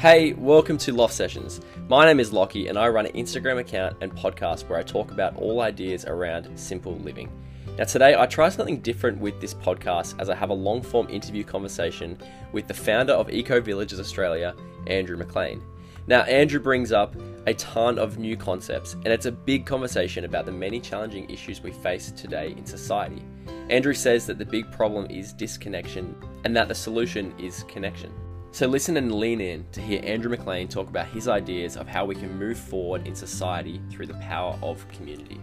Hey, welcome to Loft Sessions. My name is Lachie, and I run an Instagram account and podcast where I talk about all ideas around simple living. Now, today I try something different with this podcast as I have a long form interview conversation with the founder of Eco Villages Australia, Andrew McLean. Now, Andrew brings up a ton of new concepts, and it's a big conversation about the many challenging issues we face today in society. Andrew says that the big problem is disconnection and that the solution is connection. So listen and lean in to hear Andrew McLean talk about his ideas of how we can move forward in society through the power of community.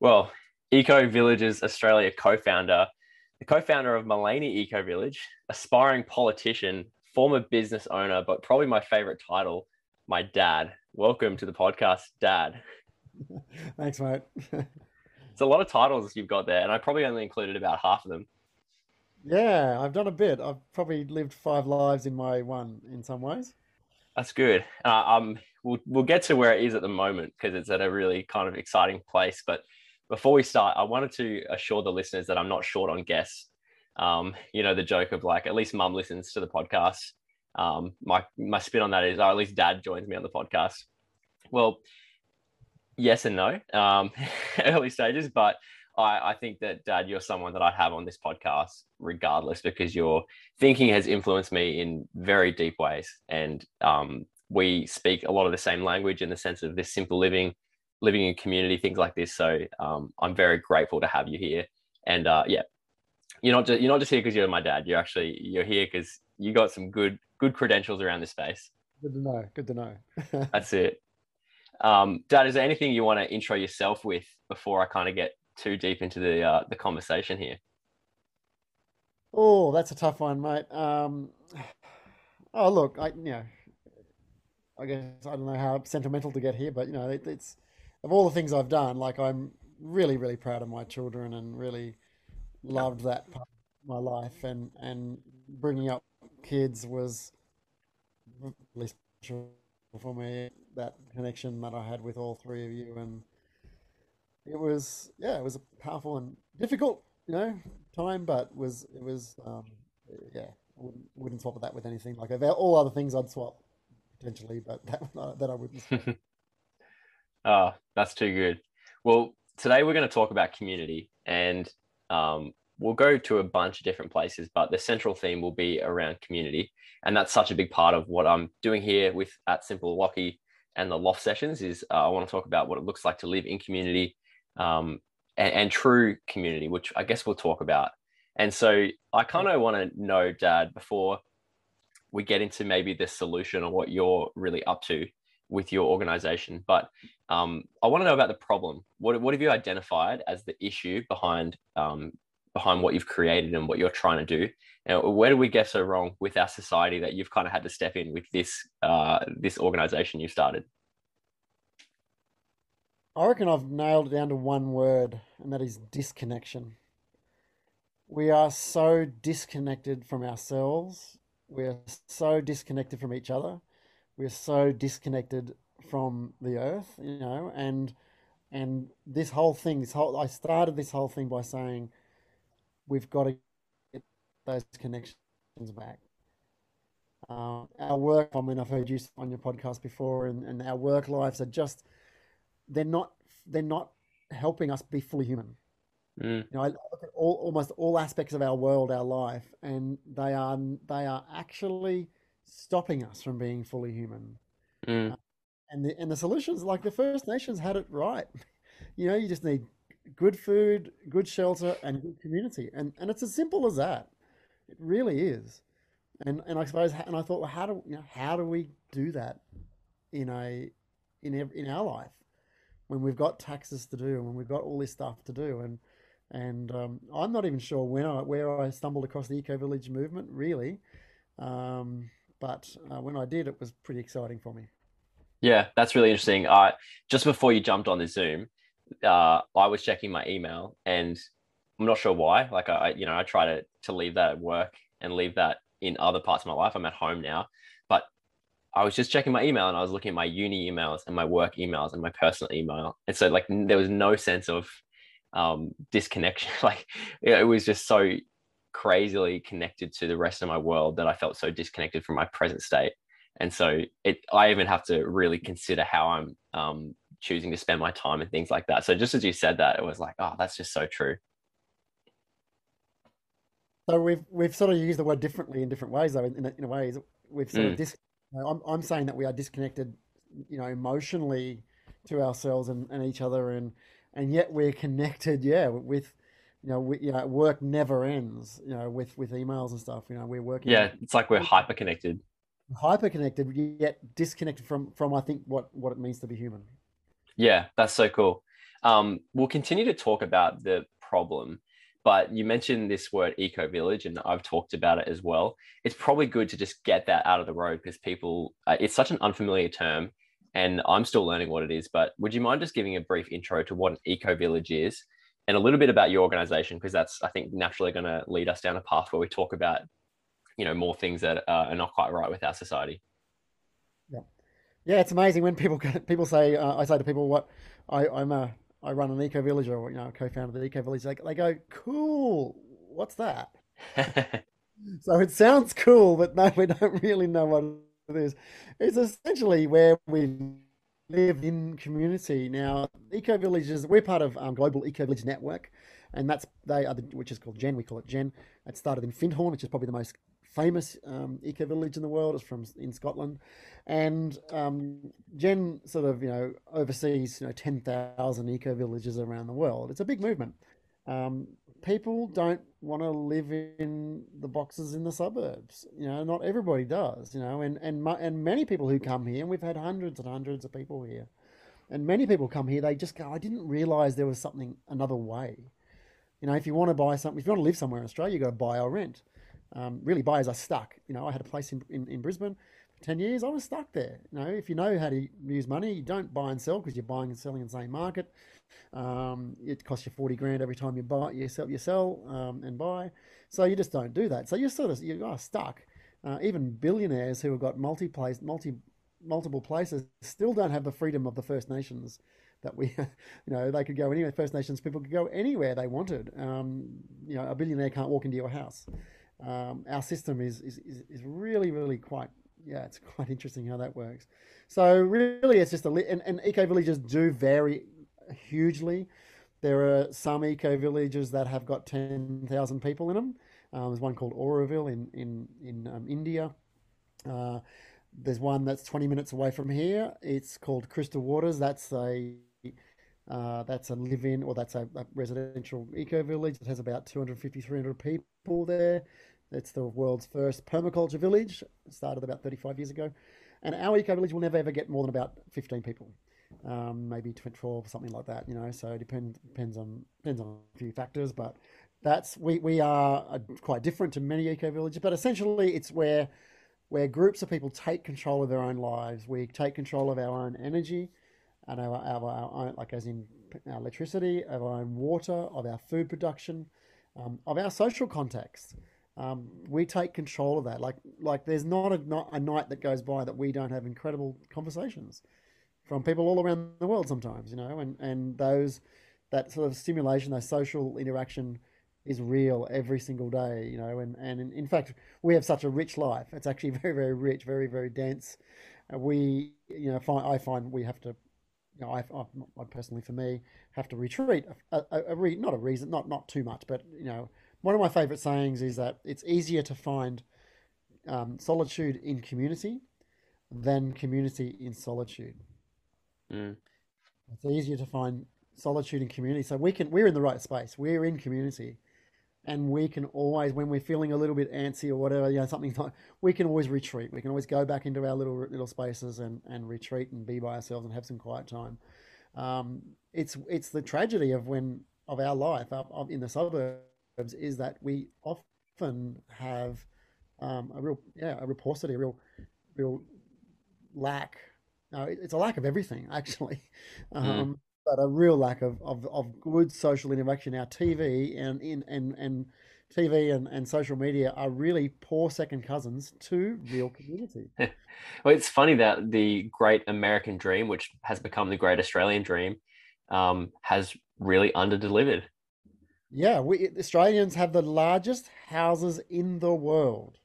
Well, Eco Villages Australia co founder, the co founder of Maleny Eco Village, aspiring politician, former business owner, but probably my favorite title, my dad. Welcome to the podcast, Dad. Thanks, mate. it's a lot of titles you've got there, and I probably only included about half of them. Yeah, I've done a bit. I've probably lived five lives in my one in some ways. That's good. Uh, um, we'll we'll get to where it is at the moment because it's at a really kind of exciting place. But before we start, I wanted to assure the listeners that I'm not short on guests. Um, you know, the joke of like at least mum listens to the podcast. Um, my my spin on that is, oh, at least dad joins me on the podcast. Well, yes and no, um, early stages, but I, I think that dad you're someone that i have on this podcast regardless because your thinking has influenced me in very deep ways. And um, we speak a lot of the same language in the sense of this simple living living in community things like this. So um, i'm very grateful to have you here. And uh, yeah you're not just you're not just here because you're my dad. You're actually you're here because you got some good good credentials around this space. Good to know. Good to know. That's it. Um, dad is there anything you want to intro yourself with before i kind of get too deep into the uh, the conversation here. Oh, that's a tough one, mate. Um, oh, look, I you know, I guess I don't know how sentimental to get here, but you know, it, it's of all the things I've done, like I'm really, really proud of my children and really loved that part of my life, and and bringing up kids was really for me. That connection that I had with all three of you, and it was yeah, it was a powerful and difficult, you know, time, but was it was um, yeah, wouldn't, wouldn't swap that with anything. Like all other things, I'd swap potentially, but that that I wouldn't. oh, that's too good. Well, today we're going to talk about community, and um, we'll go to a bunch of different places, but the central theme will be around community, and that's such a big part of what I'm doing here with at Simple Lachie and the Loft sessions. Is uh, I want to talk about what it looks like to live in community um, and, and true community, which I guess we'll talk about. And so I kind of want to know, Dad, before we get into maybe the solution or what you're really up to with your organization. But um, I want to know about the problem. What, what have you identified as the issue behind um, behind what you've created and what you're trying to do? And where do we get so wrong with our society that you've kind of had to step in with this uh, this organization you started? I reckon I've nailed it down to one word, and that is disconnection. We are so disconnected from ourselves. We're so disconnected from each other. We're so disconnected from the earth, you know, and and this whole thing, this whole I started this whole thing by saying we've got to get those connections back. Uh, our work, I mean, I've heard you on your podcast before, and, and our work lives are just they're not they're not helping us be fully human. Mm. You know, I look at all, almost all aspects of our world, our life, and they are they are actually stopping us from being fully human. Mm. Uh, and the and the solutions, like the First Nations, had it right. You know, you just need good food, good shelter, and good community, and and it's as simple as that. It really is. And and I suppose, and I thought, well, how do you know, how do we do that in a in in our life? When we've got taxes to do and when we've got all this stuff to do and and um, I'm not even sure when I where I stumbled across the eco village movement really, um, but uh, when I did, it was pretty exciting for me. Yeah, that's really interesting. Uh, just before you jumped on the Zoom, uh, I was checking my email, and I'm not sure why. Like I, you know, I try to to leave that at work and leave that in other parts of my life. I'm at home now, I was just checking my email and I was looking at my uni emails and my work emails and my personal email. And so like there was no sense of um, disconnection. like it was just so crazily connected to the rest of my world that I felt so disconnected from my present state. And so it, I even have to really consider how I'm um, choosing to spend my time and things like that. So just as you said that, it was like, oh, that's just so true. So we've we've sort of used the word differently in different ways, though. In, in a way, we've sort mm. of dis- I'm I'm saying that we are disconnected, you know, emotionally to ourselves and, and each other, and and yet we're connected, yeah, with you know, we, you know, work never ends. You know, with with emails and stuff. You know, we're working. Yeah, it's like we're hyper connected. Hyper connected, yet disconnected from from I think what what it means to be human. Yeah, that's so cool. Um, we'll continue to talk about the problem, but you mentioned this word eco village, and I've talked about it as well. It's probably good to just get that out of the road because people, uh, it's such an unfamiliar term, and I'm still learning what it is. But would you mind just giving a brief intro to what an eco village is? and a little bit about your organization because that's I think naturally going to lead us down a path where we talk about you know more things that uh, are not quite right with our society. Yeah, yeah, it's amazing when people people say uh, I say to people what I, I'm a I run an eco village or you know co-founder of the eco village. They, they go cool. What's that? so it sounds cool, but no, we don't really know what it is. It's essentially where we live in community. Now, eco villages, we're part of um, Global Eco Village Network, and that's they are the, which is called Gen. We call it Gen. It started in Findhorn, which is probably the most famous um, eco village in the world. It's from in Scotland, and um, Gen sort of you know oversees you know ten thousand eco villages around the world. It's a big movement. Um, people don't want to live in the boxes in the suburbs. You know, not everybody does. You know, and and and many people who come here, and we've had hundreds and hundreds of people here, and many people come here. They just go, I didn't realize there was something another way. You know, if you want to buy something, if you want to live somewhere in Australia, you got to buy or rent. Um, really, buyers are stuck. You know, I had a place in, in, in Brisbane 10 years, I was stuck there. You know, if you know how to use money, you don't buy and sell because you're buying and selling in the same market. Um, it costs you 40 grand every time you buy, you sell, you sell um, and buy. So you just don't do that. So you're sort of, you are stuck. Uh, even billionaires who have got multi place, multi, multiple places still don't have the freedom of the First Nations that we, you know, they could go anywhere. First Nations people could go anywhere they wanted. Um, you know, a billionaire can't walk into your house. Um, our system is, is, is really, really quite yeah, it's quite interesting how that works. So really, it's just a li- and, and eco villages do vary hugely. There are some eco villages that have got ten thousand people in them. Um, there's one called Auroville in in in um, India. Uh, there's one that's 20 minutes away from here. It's called Crystal Waters. That's a uh, that's a live-in or that's a, a, residential eco village that has about 250 300 people there it's the world's first permaculture village. Started about 35 years ago. And our eco village will never ever get more than about 15 people, um, maybe 12, something like that. You know, so it depends depends on depends on a few factors, but that's we we are uh, quite different to many eco villages. But essentially, it's where where groups of people take control of their own lives. We take control of our own energy and our, our, our own, like as in our electricity, of our own water, of our food production, um, of our social context. Um, we take control of that. Like like there's not a, not a night that goes by that we don't have incredible conversations from people all around the world. Sometimes you know, and and those that sort of stimulation, that social interaction is real every single day. You know, and and in, in fact we have such a rich life. It's actually very very rich, very very dense. We you know find I find we have to you know, I, I, personally, for me, have to retreat. A, a, a re, not a reason, not not too much, but you know, one of my favorite sayings is that it's easier to find um, solitude in community than community in solitude. Mm. It's easier to find solitude in community. So we can we're in the right space. We're in community, and we can always, when we're feeling a little bit antsy or whatever, you know, something like, we can always retreat. We can always go back into our little little spaces and and retreat and be by ourselves and have some quiet time. Um, it's it's the tragedy of when of our life up, up in the suburbs is that we often have um, a real, yeah, a paucity, a real, real lack. No, it's a lack of everything actually, mm. um, mm. But a real lack of, of, of good social interaction. Our TV and in and and TV and, and social media are really poor second cousins to real community. well, it's funny that the great American dream, which has become the great Australian dream, um, has really underdelivered Yeah, we Australians have the largest houses in the world.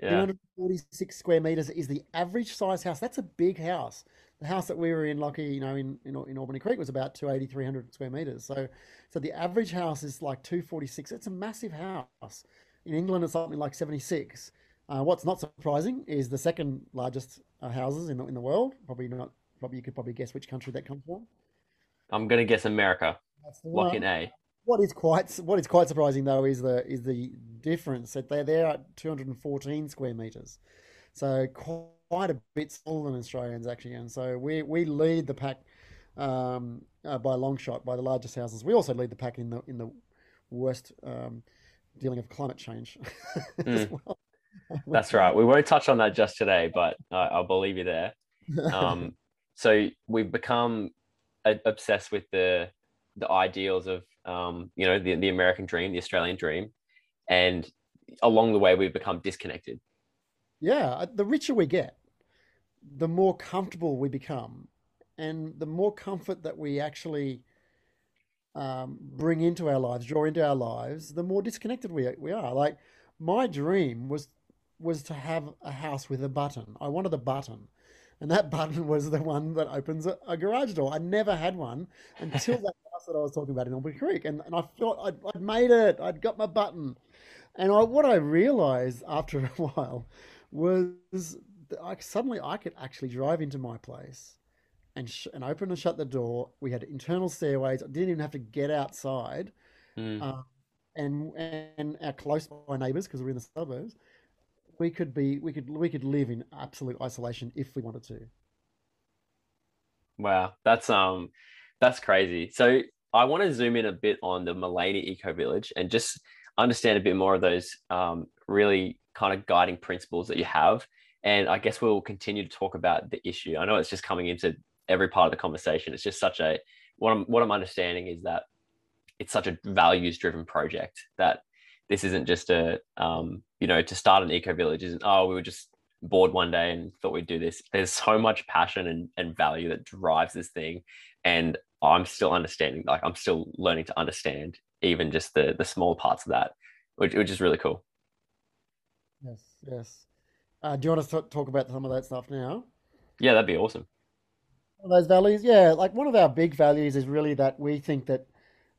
Yeah. 246 square meters is the average size house. That's a big house. The house that we were in, Lachie, you know, in, in, in Albany Creek was about 280, 300 square meters. So, so the average house is like 246. It's a massive house. In England, it's something like 76. Uh, what's not surprising is the second largest uh, houses in the, in the world. Probably not. Probably you could probably guess which country that comes from. I'm gonna guess America. That's the Lock in one. A. What is quite what is quite surprising though is the is the difference that they're there at 214 square meters, so quite a bit smaller than Australians actually, and so we we lead the pack um, uh, by a long shot by the largest houses. We also lead the pack in the in the worst um, dealing of climate change as Mm, well. that's right. We won't touch on that just today, but uh, I'll believe you there. Um, so we've become obsessed with the the ideals of um, you know the, the American dream, the Australian dream, and along the way we've become disconnected. Yeah, uh, the richer we get, the more comfortable we become, and the more comfort that we actually um, bring into our lives, draw into our lives, the more disconnected we we are. Like my dream was was to have a house with a button. I wanted a button, and that button was the one that opens a, a garage door. I never had one until that house that I was talking about in Albany Creek, and, and I thought I'd, I'd made it. I'd got my button, and I, what I realized after a while was I suddenly I could actually drive into my place and sh- and open and shut the door. We had internal stairways. I didn't even have to get outside. Mm, Um, and and our close by neighbours, because we're in the suburbs, we could be we could we could live in absolute isolation if we wanted to. wow, that's um that's crazy. So I want to zoom in a bit on the Maleny Eco Village and just understand a bit more of those um, really kind of guiding principles that you have. And I guess we'll continue to talk about the issue. I know it's just coming into every part of the conversation. It's just such a what I'm what I'm understanding is that it's such a values driven project that this isn't just a um, you know to start an eco village isn't oh we were just bored one day and thought we'd do this there's so much passion and, and value that drives this thing and i'm still understanding like i'm still learning to understand even just the the small parts of that which, which is really cool Yes, yes. Uh, do you want to talk about some of that stuff now? yeah that'd be awesome Those values, yeah. Like one of our big values is really that we think that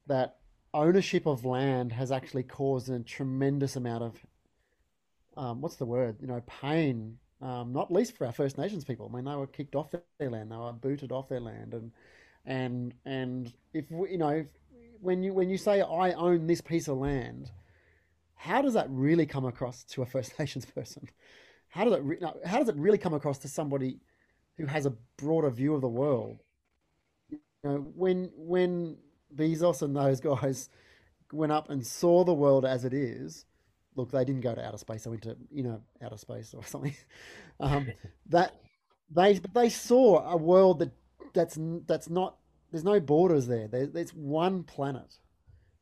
that ownership of land has actually caused a tremendous amount of um, what's the word? You know, pain. Um, not least for our First Nations people. I mean, they were kicked off their land. They were booted off their land, and and and if we, you know, if, when you when you say I own this piece of land, how does that really come across to a First Nations person? How does it re- how does it really come across to somebody who has a broader view of the world? You know, when when Bezos and those guys went up and saw the world as it is, look, they didn't go to outer space. They went to you know outer space or something. Um, that they but they saw a world that that's that's not there's no borders there. There there's one planet,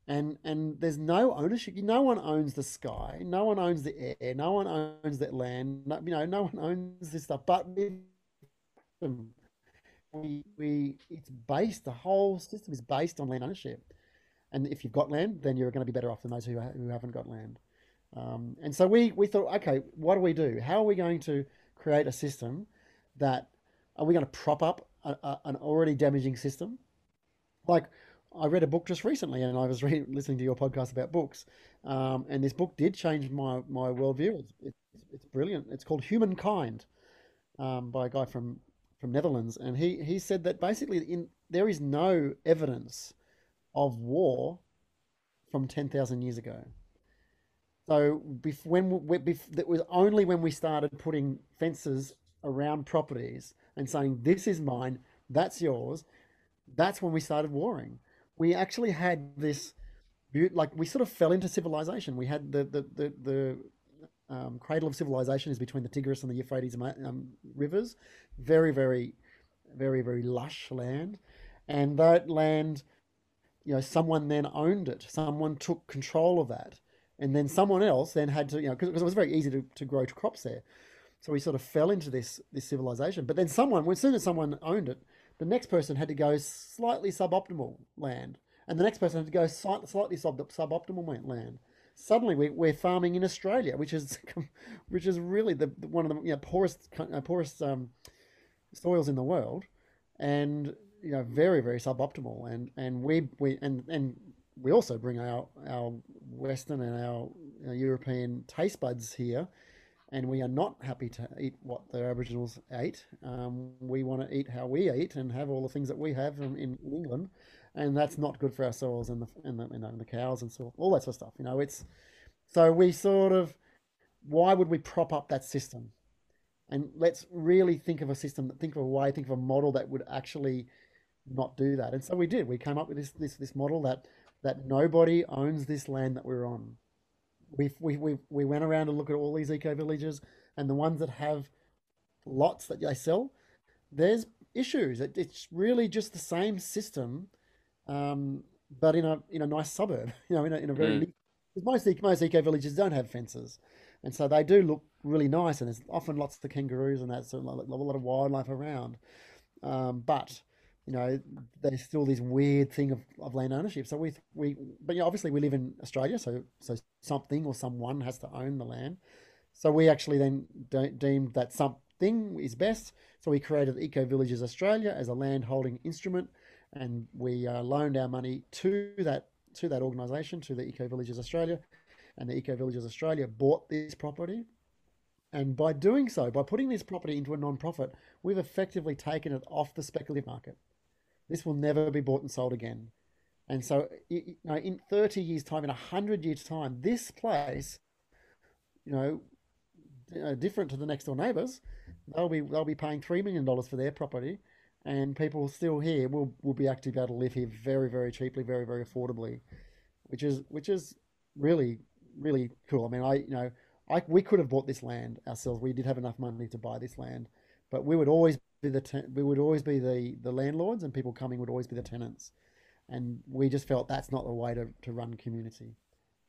and and there's no ownership. No one owns the sky. No one owns the air. No one owns that land. No, you know, no one owns this stuff. But them, we we it's based. The whole system is based on land ownership. And if you've got land, then you're going to be better off than those who who haven't got land. Um, and so we we thought, okay, what do we do? How are we going to create a system that are we going to prop up a, a, an already damaging system? Like I read a book just recently, and I was re- listening to your podcast about books, um, and this book did change my my worldview. It's, it's, it's brilliant. It's called Humankind, um, by a guy from from Netherlands, and he he said that basically in there is no evidence of war from ten thousand years ago. So bef- when we, bef- that was only when we started putting fences around properties and saying this is mine, that's yours. That's when we started warring. We actually had this, like we sort of fell into civilization. We had the the the, the um, cradle of civilization is between the Tigris and the Euphrates um, rivers, very very very very lush land, and that land, you know, someone then owned it. Someone took control of that. And then someone else then had to you know because it was very easy to, to grow crops there. So we sort of fell into this this civilization. But then someone as soon as someone owned it the next person had to go slightly suboptimal land and the next person had to go slightly sub suboptimal land. Suddenly, we, we're farming in Australia, which is which is really the one of the you know, poorest uh, poorest um, soils in the world, and you know very very suboptimal. And and we we and and we also bring our our Western and our, our European taste buds here and we are not happy to eat what the Aboriginals ate. Um, we want to eat how we eat and have all the things that we have in, in England, and that's not good for our soils and the and the, you know, and the cows and so all that sort of stuff. You know, it's so we sort of why would we prop up that system? And let's really think of a system, think of a way, think of a model that would actually not do that. And so we did. We came up with this this this model that that nobody owns this land that we're on we, we, we, we went around and looked at all these eco villages and the ones that have lots that they sell, there's issues. It, it's really just the same system, um, but in a in a nice suburb. You know, in a, in a very mm. most most eco villages don't have fences, and so they do look really nice. And there's often lots of kangaroos and that's a lot of wildlife around. Um, but you know, there's still this weird thing of, of land ownership. So we we but yeah, obviously we live in Australia, so so something or someone has to own the land. So we actually then de- deemed that something is best. So we created Eco Villages Australia as a land holding instrument, and we uh, loaned our money to that to that organisation, to the Eco Villages Australia, and the Eco Villages Australia bought this property. And by doing so, by putting this property into a non-profit, we've effectively taken it off the speculative market. This will never be bought and sold again. And so, you know, in 30 years' time, in 100 years' time, this place, you know, different to the next door neighbours, they'll be they'll be paying three million dollars for their property, and people still here will will be actually able to live here very very cheaply, very very affordably, which is which is really really cool. I mean, I you know, I we could have bought this land ourselves. We did have enough money to buy this land, but we would always be the ten- we would always be the the landlords, and people coming would always be the tenants. And we just felt that's not the way to, to run community.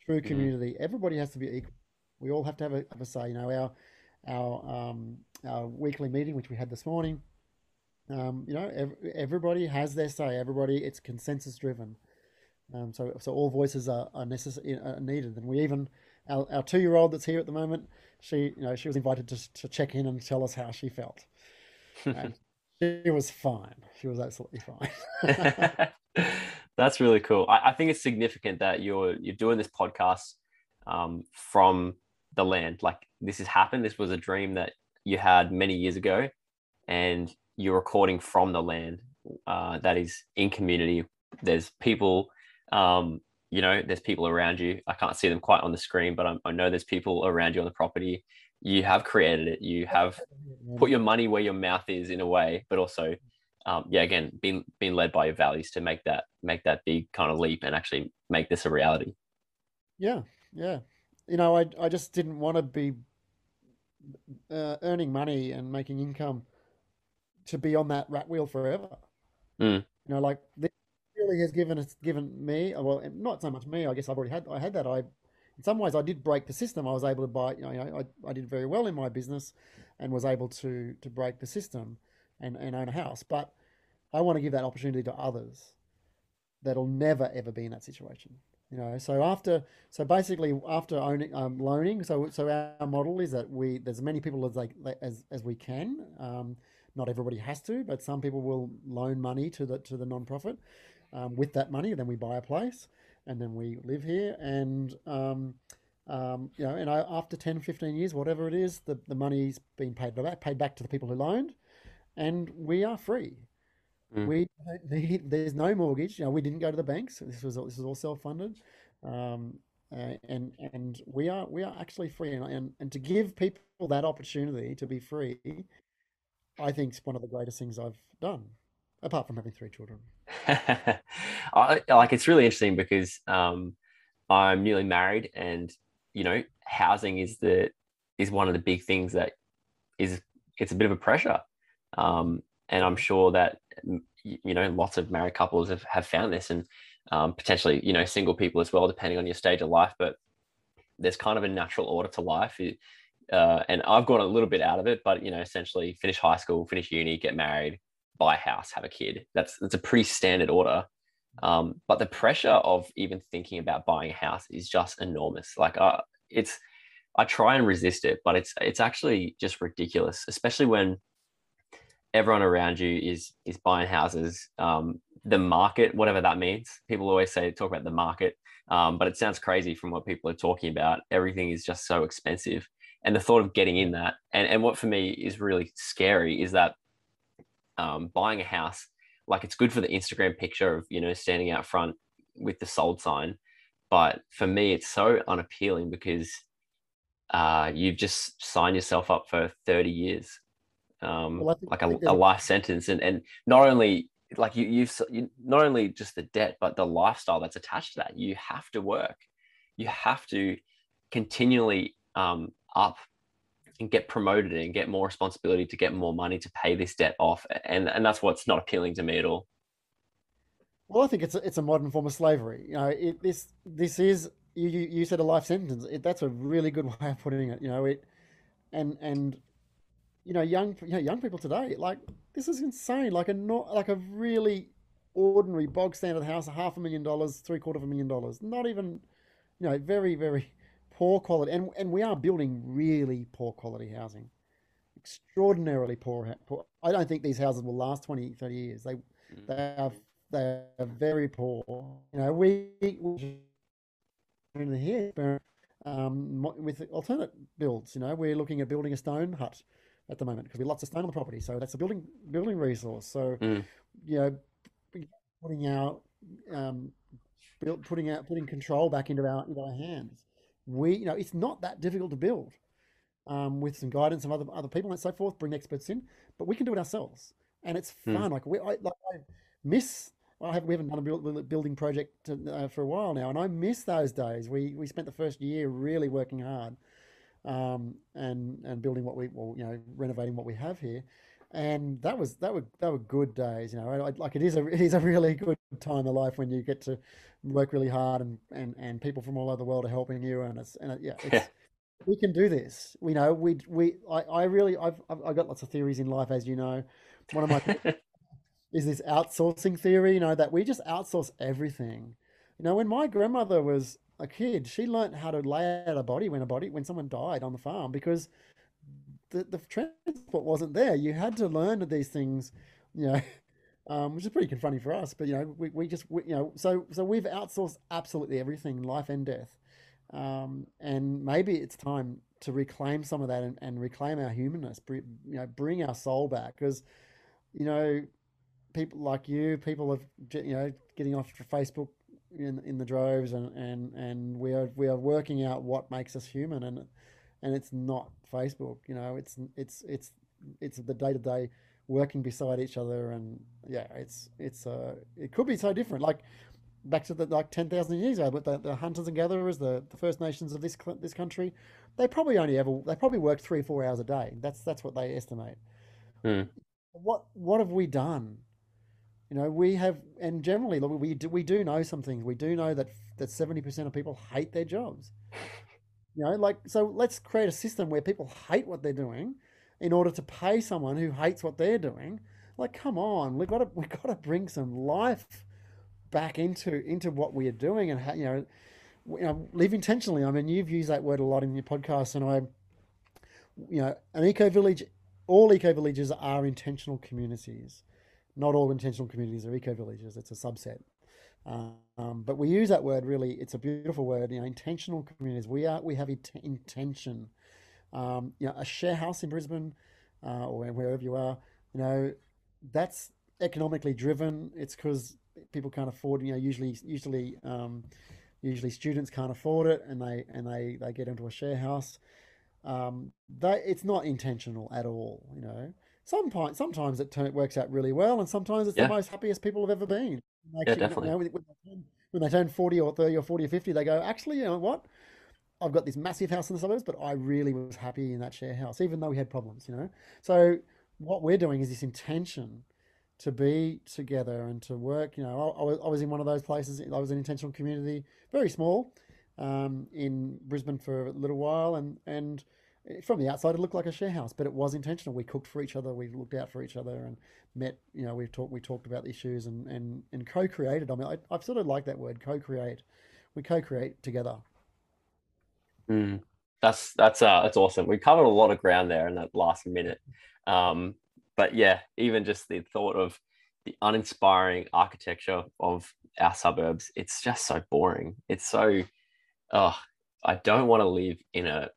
True mm-hmm. community, mm. everybody has to be equal. We all have to have a, have a say. You know, our our um, our weekly meeting, which we had this morning. Um, you know, ev- everybody has their say. Everybody, it's consensus driven. Um, so, so all voices are, are necessary, are needed. And we even, our, our two year old that's here at the moment, she, you know, she was invited to, to check in and tell us how she felt and she was fine. She was absolutely fine. That's really cool. I, I, think it's significant that you're you're doing this podcast um, from the land. Like this has happened. This was a dream that you had many years ago, and you're recording from the land uh, that is in community. There's people, um, you know, there's people around you. I can't see them quite on the screen, but I, I know there's people around you on the property you have created it you have put your money where your mouth is in a way but also um, yeah again being being led by your values to make that make that big kind of leap and actually make this a reality. Yeah yeah. You know i, I just didn't want to be uh, earning money and making income to be on that rat wheel forever. Mm. you know like this really has given us given me well not so much me i guess i've already had i had that i in some ways, I did break the system. I was able to buy, you know, I, I did very well in my business and was able to, to break the system and, and own a house. But I want to give that opportunity to others that'll never, ever be in that situation. You know, so after, so basically after owning, um, loaning, so so our model is that we there's as many people as like as as we can. Um, not everybody has to, but some people will loan money to the to the nonprofit. Um, with that money, then we buy a place and then we live here and um, um, you know and I, after 10 15 years whatever it is the, the money's been paid back paid back to the people who loaned and we are free. Mm. we need, there's no mortgage. You know we didn't go to the banks. This was this is all self-funded. Um, and and we are we are actually free. And, and and to give people that opportunity to be free i think is one of the greatest things i've done apart from having three children I, like it's really interesting because um, I'm newly married, and you know, housing is the is one of the big things that is it's a bit of a pressure, um, and I'm sure that you know lots of married couples have, have found this, and um, potentially you know single people as well, depending on your stage of life. But there's kind of a natural order to life. Uh, and I've gone a little bit out of it, but you know, essentially finish high school, finish uni, get married, buy a house, have a kid. That's that's a pretty standard order. Um, but the pressure of even thinking about buying a house is just enormous. Like, uh, it's I try and resist it, but it's it's actually just ridiculous, especially when everyone around you is is buying houses. Um, the market, whatever that means, people always say talk about the market, um, but it sounds crazy from what people are talking about. Everything is just so expensive, and the thought of getting in that, and and what for me is really scary is that um, buying a house, like it's good for the Instagram picture of you know standing out front with the sold sign, but for me it's so unappealing because uh, you've just signed yourself up for 30 years um, well, like a, a, life sentence. And, and not only like you, you've you, not only just the debt but the lifestyle that's attached to that. You have to work. You have to continually um, up and get promoted and get more responsibility to get more money to pay this debt off and and that's what's not appealing to me at all well i think it's a, it's a modern form of slavery you know it, this this is you, you, said a life sentence. It, that's a really good way of putting it. You know it, and and you know young you know young people today like this is insane. Like a not like a really ordinary bog standard house, half a million dollars, three quarter of a million dollars. Not even you know very very poor quality. And and we are building really poor quality housing, extraordinarily poor. poor. I don't think these houses will last 20, 30 years. They mm. they are they are very poor. You know we, we in here um, with alternate builds. You know, we're looking at building a stone hut at the moment because we lots of stone on the property, so that's a building building resource. So, mm. you know, putting out um, built, putting out putting control back into our into our hands. We, you know, it's not that difficult to build um, with some guidance from other other people and so forth. Bring experts in, but we can do it ourselves, and it's hmm. fun. Mm. Like we, I, like I miss I have, we haven't done a building project uh, for a while now, and I miss those days. We we spent the first year really working hard, um, and and building what we well, you know, renovating what we have here, and that was that were that were good days. You know, like it is a it is a really good time of life when you get to work really hard, and and and people from all over the world are helping you, and it's and it, yeah, it's, yeah. we can do this. We know we we I, I really I've I've got lots of theories in life, as you know. One of my is this outsourcing theory, you know, that we just outsource everything. You know, when my grandmother was a kid, she learned how to lay out a body when a body when someone died on the farm because the, the transport wasn't there. You had to learn these things, you know, um, which is pretty confronting for us. But you know, we, we just we, you know, so so we've outsourced absolutely everything, life and death, um, and maybe it's time to reclaim some of that and, and reclaim our humanness. You know, bring our soul back because you know people like you, people of you know getting off Facebook in in the droves, and and and we are we are working out what makes us human, and and it's not Facebook. You know, it's it's it's it's the day to day working beside each other, and yeah, it's it's uh it could be so different. Like back to the like ten thousand years ago, but the, the hunters and gatherers, the, the First Nations of this this country, they probably only ever they probably work three four hours a day. That's that's what they estimate. Hmm. What what have we done you know, we have, and generally, look, we do, we do know some things. We do know that that seventy percent of people hate their jobs. You know, like so. Let's create a system where people hate what they're doing, in order to pay someone who hates what they're doing. Like, come on, we've got to we've got to bring some life back into into what we are doing, and you know, you know, live intentionally. I mean, you've used that word a lot in your podcast, and I, you know, an eco village. All eco villages are intentional communities not all intentional communities are eco villages. It's a subset. Um, but we use that word really. It's a beautiful word. You know, intentional communities. We are. We have int- intention. Um, you know, a share house in Brisbane uh, or wherever you are. You know, that's economically driven. It's because people can't afford. You know, usually, usually, um, usually students can't afford it, and they and they they get into a share house. Um, they, it's not intentional at all. You know, sometimes sometimes it, turn, it works out really well, and sometimes it's yeah. the most happiest people have ever been. Actually, yeah, definitely. You know, when, they turn, when they turn forty or thirty or forty or fifty, they go, actually, you know what? I've got this massive house in the suburbs, but I really was happy in that share house, even though we had problems. You know, so what we're doing is this intention to be together and to work. You know, I, I, was, I was in one of those places. I was an intentional community, very small, um, in Brisbane for a little while, and and from the outside, it looked like a share house, but it was intentional. We cooked for each other, we looked out for each other, and met. You know, we've talked we talked about the issues and and and co-created. I mean, I, I've sort of like that word, co-create. We co-create together. Mm, that's that's uh that's awesome. We covered a lot of ground there in that last minute. Um, but yeah, even just the thought of the uninspiring architecture of our suburbs, it's just so boring. It's so, oh, I don't want to live in a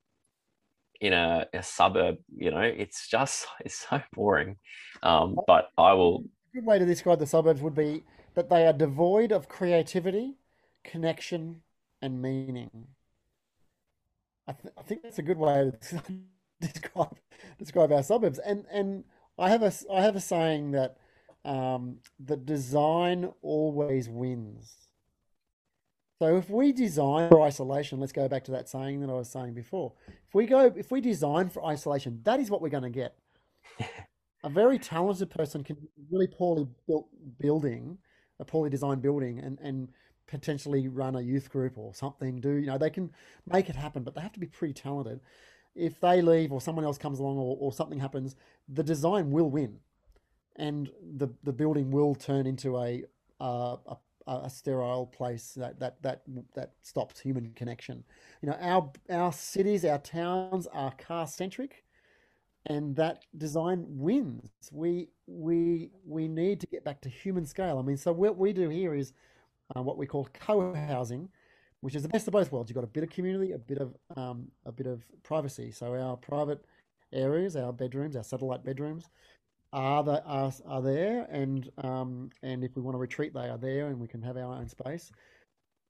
in a, a suburb. You know, it's just it's so boring. Um, but I will. A good way to describe the suburbs would be that they are devoid of creativity, connection, and meaning. I, th- I think that's a good way to describe describe our suburbs. And and I have a I have a saying that um, the design always wins. So if we design for isolation, let's go back to that saying that I was saying before. If we go, if we design for isolation, that is what we're going to get. a very talented person can really poorly built building, a poorly designed building, and and potentially run a youth group or something. Do you know they can make it happen, but they have to be pretty talented. If they leave or someone else comes along or, or something happens, the design will win and the the building will turn into a uh, a, a sterile place that that that that stops human connection. You know, our our cities, our towns are car centric, and that design wins. We we we need to get back to human scale. I mean, so what we do here is uh, what we call co-housing, which is the best of both worlds. You've got a bit of community, a bit of um, a bit of privacy. So our private areas, our bedrooms, our satellite bedrooms, are the, are, are there, and um, and if we want to retreat, they are there, and we can have our own space.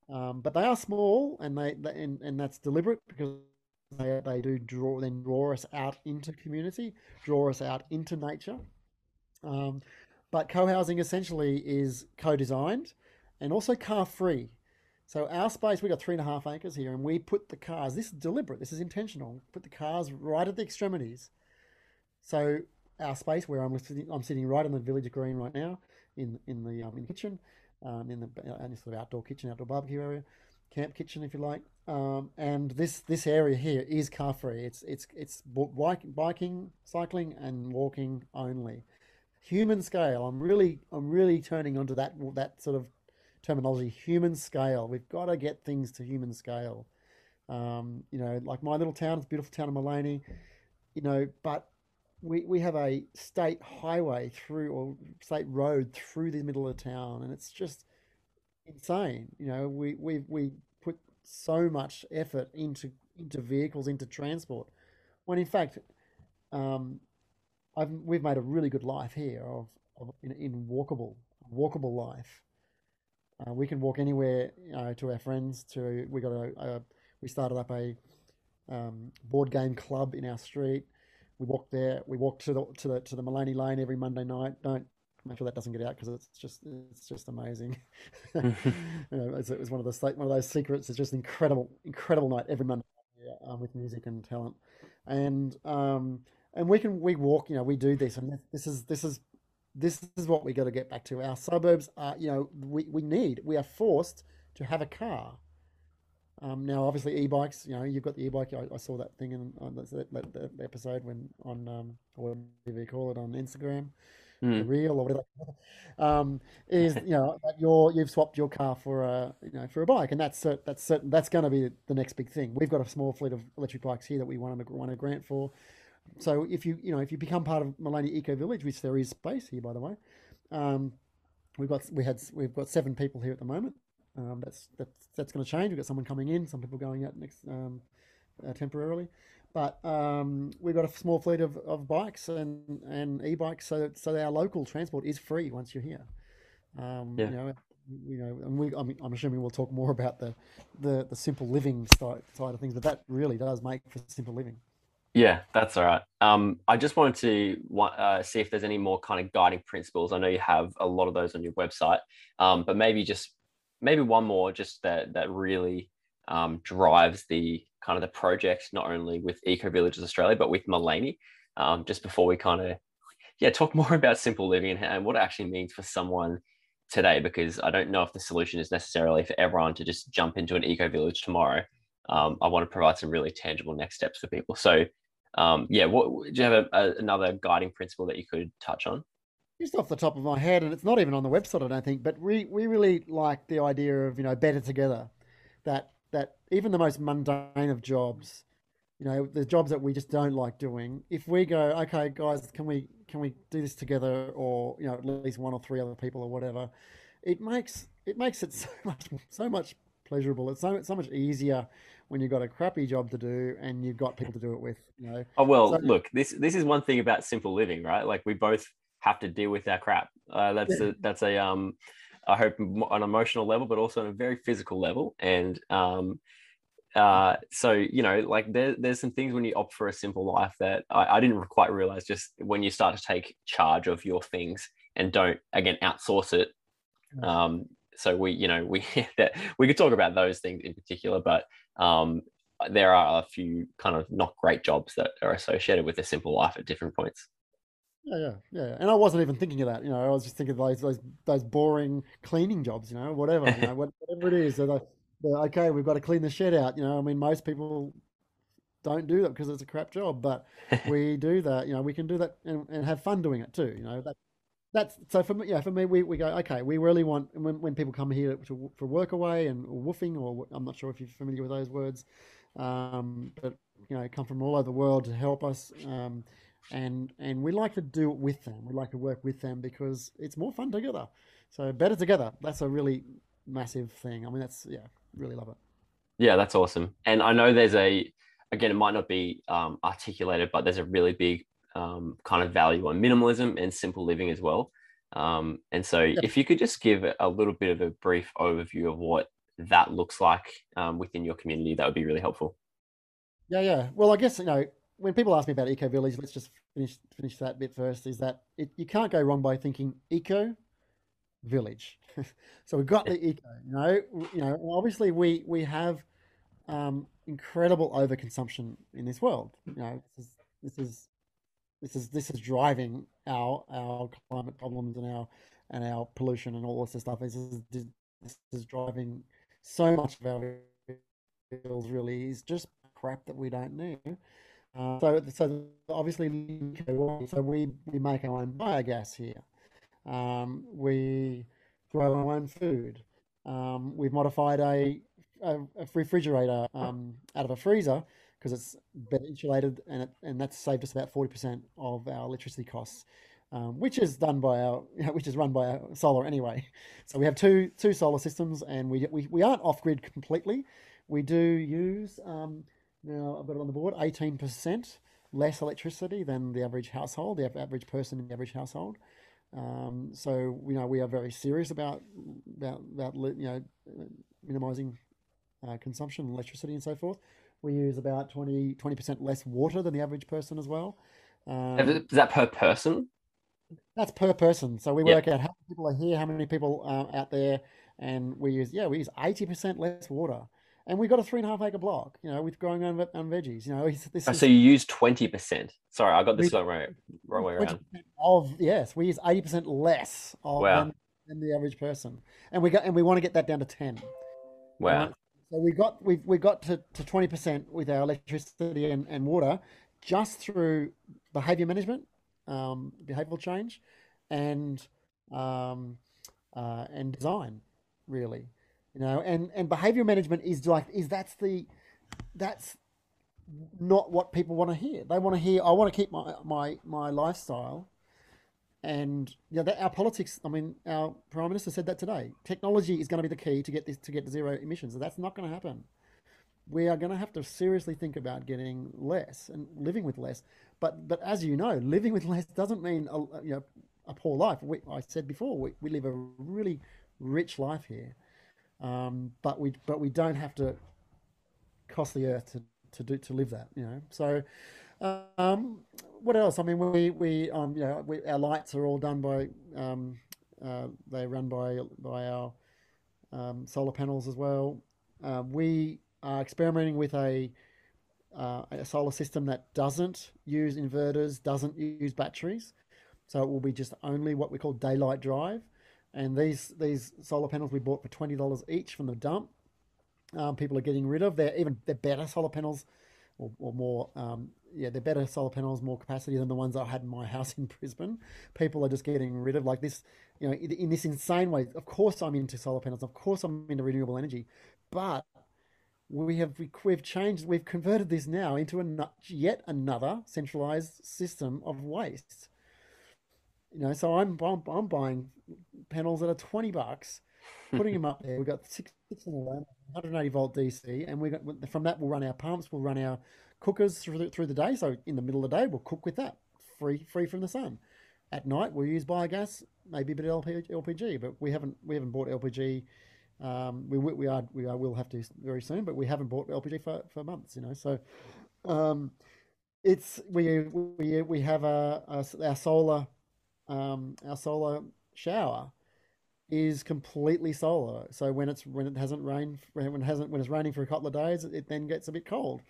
Um, but they are small, and they, they and, and that's deliberate because they they do draw then draw us out into community, draw us out into nature. Um, but co-housing essentially is co-designed and also car-free. So our space, we got three and a half acres here, and we put the cars. This is deliberate. This is intentional. Put the cars right at the extremities. So our space where I'm sitting, I'm sitting right on the village green right now in in the um, in the kitchen, um, in the uh, sort of outdoor kitchen, outdoor barbecue area, camp kitchen if you like. Um, and this this area here is car free. It's it's it's biking, cycling, and walking only. Human scale. I'm really I'm really turning onto that that sort of terminology. Human scale. We've got to get things to human scale. Um, you know, like my little town, it's beautiful town of Maleny. You know, but we, we have a state highway through or state road through the middle of town and it's just insane you know? We we we put so much effort into into vehicles into transport when in fact um, I've, we've made a really good life here of, of in, in walkable walkable life. Uh, we can walk anywhere you know, to our friends to we got a, a we started up a um, board game club in our street we walk there. We walk to the to the to the Maleny Lane every Monday night. Don't make sure that doesn't get out because it's just it's just amazing. you know, it's, it was one of the one of those secrets. It's just incredible, incredible night every Monday um, with music and talent, and um, and we can we walk. You know, we do this, and this is this is this is what we got to get back to. Our suburbs are, you know, we, we need, we are forced to have a car. Um, now, obviously, e-bikes. You know, you've got the e-bike. I, I saw that thing in on the episode when on um, whatever you call it on Instagram, mm. the reel or whatever. Um, is you know you're you've swapped your car for a you know for a bike, and that's that's certain that's going to be the next big thing. We've got a small fleet of electric bikes here that we want to want a grant for. So if you you know if you become part of Maleny Eco Village, which there is space here by the way, um, we've got we had we've got seven people here at the moment. Um, that's that's that's going to change. We've got someone coming in, some people going out next um, uh, temporarily, but um, we've got a small fleet of, of bikes and, and e-bikes, so that, so that our local transport is free once you're here. Um, yeah. You know, you know, and we, I'm, I'm, assuming we'll talk more about the, the, the simple living side, side of things, but that really does make for simple living. Yeah, that's all right. Um, I just wanted to uh, see if there's any more kind of guiding principles. I know you have a lot of those on your website, um, but maybe just maybe one more just that that really um, drives the kind of the project not only with Eco Villages Australia but with Maleny. Um, just before we kind of yeah talk more about simple living and, and what it actually means for someone today because I don't know if the solution is necessarily for everyone to just jump into an eco village tomorrow. Um, I want to provide some really tangible next steps for people. So um, yeah, what do you have a, a, another guiding principle that you could touch on? Just off the top of my head, and it's not even on the website, I don't think, but we, we really like the idea of you know better together. That that even the most mundane of jobs, you know, the jobs that we just don't like doing, if we go, okay, guys, can we can we do this together, or you know, at least one or three other people or whatever, it makes it makes it so much so much pleasurable. It's so it's so much easier when you've got a crappy job to do and you've got people to do it with. You know. Oh well, so, look, this this is one thing about simple living, right? Like we both have to deal with our crap. Uh, that's a that's a um, I hope on an emotional level, but also on a very physical level. And um, uh, so you know, like there, there's some things when you opt for a simple life that I, I didn't quite realize. Just when you start to take charge of your things and don't again outsource it. Um, so we, you know, we that we could talk about those things in particular, but um, there are a few kind of not great jobs that are associated with a simple life at different points. Yeah, yeah, yeah. And I wasn't even thinking of that. You know, I was just thinking of those those those boring cleaning jobs. You know, whatever. You know, whatever it is. So okay, we've got to clean the shed out. You know, I mean, most people don't do that because it's a crap job, but we do that. You know, we can do that and, and have fun doing it too. You know, that that's so for me. Yeah, for me, we, we go okay. We really want when, when people come here to, for work away and or woofing, or I'm not sure if you're familiar with those words, um, but you know, come from all over the world to help us. Um, and and we like to do it with them. We like to work with them because it's more fun together. So better together. That's a really massive thing. I mean, that's yeah, really love it. Yeah, that's awesome. And I know there's a again, it might not be um, articulated, but there's a really big um, kind of value on minimalism and simple living as well. Um, and so, yep. if you could just give a little bit of a brief overview of what that looks like um, within your community, that would be really helpful. Yeah, yeah. Well, I guess you know when people ask me about eco village, let's just finish finish that bit first. Is that it, you can't go wrong by thinking eco village. so we've got the eco. You know, you know. Obviously, we we have um, incredible overconsumption in this world. You know, this is this is this is this is driving our our climate problems and our and our pollution and all this stuff. This is this is driving so much of our bills. Really, is just crap that we don't need. Uh, so so obviously, so we we make our own biogas here. Um, we grow our own food. Um, we've modified a, a, a refrigerator um, out of a freezer because it's better insulated and it, and that's saved us about forty percent of our electricity costs, um, which is done by our which is run by our solar anyway. So we have two two solar systems and we we, we aren't off grid completely. We do use um, now I've got it on the board eighteen percent less electricity than the average household, the average person in the average household. Um, so you know we are very serious about about about you know minimizing uh, consumption, electricity, and so forth. We use about 20 percent less water than the average person as well. Um, is that per person? That's per person. So we yep. work out how many people are here, how many people are out there, and we use yeah we use eighty percent less water. And we've got a three and a half acre block, you know, with growing on, on veggies. You know, this oh, so you use twenty percent. Sorry, I got this we, wrong, wrong way around. Of yes, we use eighty percent less of wow. than, than, the average person, and we got and we want to get that down to ten. Wow. So we got we've we got to twenty percent with our electricity and, and water just through behavior management, um, behavioral change, and um, uh, and design, really, you know. And and behavior management is like is that's the that's not what people want to hear. They want to hear I want to keep my my my lifestyle and you know, that, our politics. I mean, our prime minister said that today. Technology is going to be the key to get this to get zero emissions. So that's not going to happen. We are going to have to seriously think about getting less and living with less. But but as you know, living with less doesn't mean a, you know a poor life. We, I said before, we, we live a really rich life here, um, but we but we don't have to cost the earth to, to do to live that. You know, so um, what else? I mean, we we um, you know, we, our lights are all done by um, uh, they run by by our um, solar panels as well. Uh, we are experimenting with a uh, a solar system that doesn't use inverters, doesn't use batteries, so it will be just only what we call daylight drive. And these these solar panels we bought for twenty dollars each from the dump. Um, people are getting rid of. They're even they're better solar panels or, or more. Um, yeah, they're better solar panels, more capacity than the ones I had in my house in Brisbane. People are just getting rid of like this, you know, in, in this insane way. Of course, I'm into solar panels. Of course, I'm into renewable energy, but we have we've changed we've converted this now into a yet another centralized system of waste you know so i'm i'm, I'm buying panels that are 20 bucks putting them up there. We've got six, six in a 180 volt dc and we got from that we'll run our pumps we'll run our cookers through the, through the day. So in the middle of the day we'll cook with that free free from the sun. At night we'll use biogas maybe a bit of lpg but we haven't we haven't bought lpg um, we we are we are, will have to very soon, but we haven't bought LPG for, for months. You know, so um, it's we we we have a, a our solar um, our solar shower is completely solar. So when it's when it hasn't rained when it hasn't when it's raining for a couple of days, it then gets a bit cold.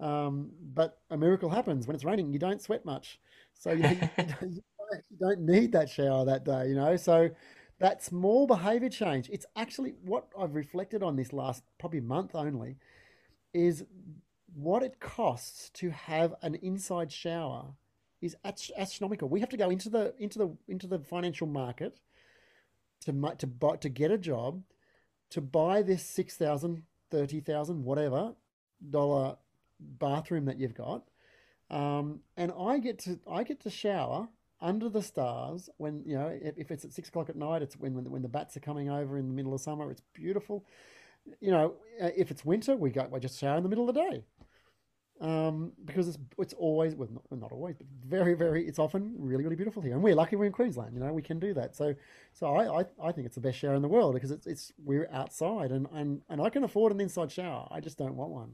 Um, but a miracle happens when it's raining. You don't sweat much, so you, you, don't, you don't need that shower that day. You know, so that small behavior change, it's actually what I've reflected on this last probably month only, is what it costs to have an inside shower is astronomical. We have to go into the into the into the financial market to to buy, to get a job to buy this 6,000, 30,000, whatever dollar bathroom that you've got. Um, and I get to I get to shower under the stars when you know if, it's at six o'clock at night it's when, when when the bats are coming over in the middle of summer it's beautiful you know uh, if it's winter we go we just shower in the middle of the day um, because it's it's always well not, not always but very very it's often really really beautiful here and we're lucky we're in Queensland you know we can do that so so I, I, I think it's the best shower in the world because it's it's we're outside and, and and I can afford an inside shower I just don't want one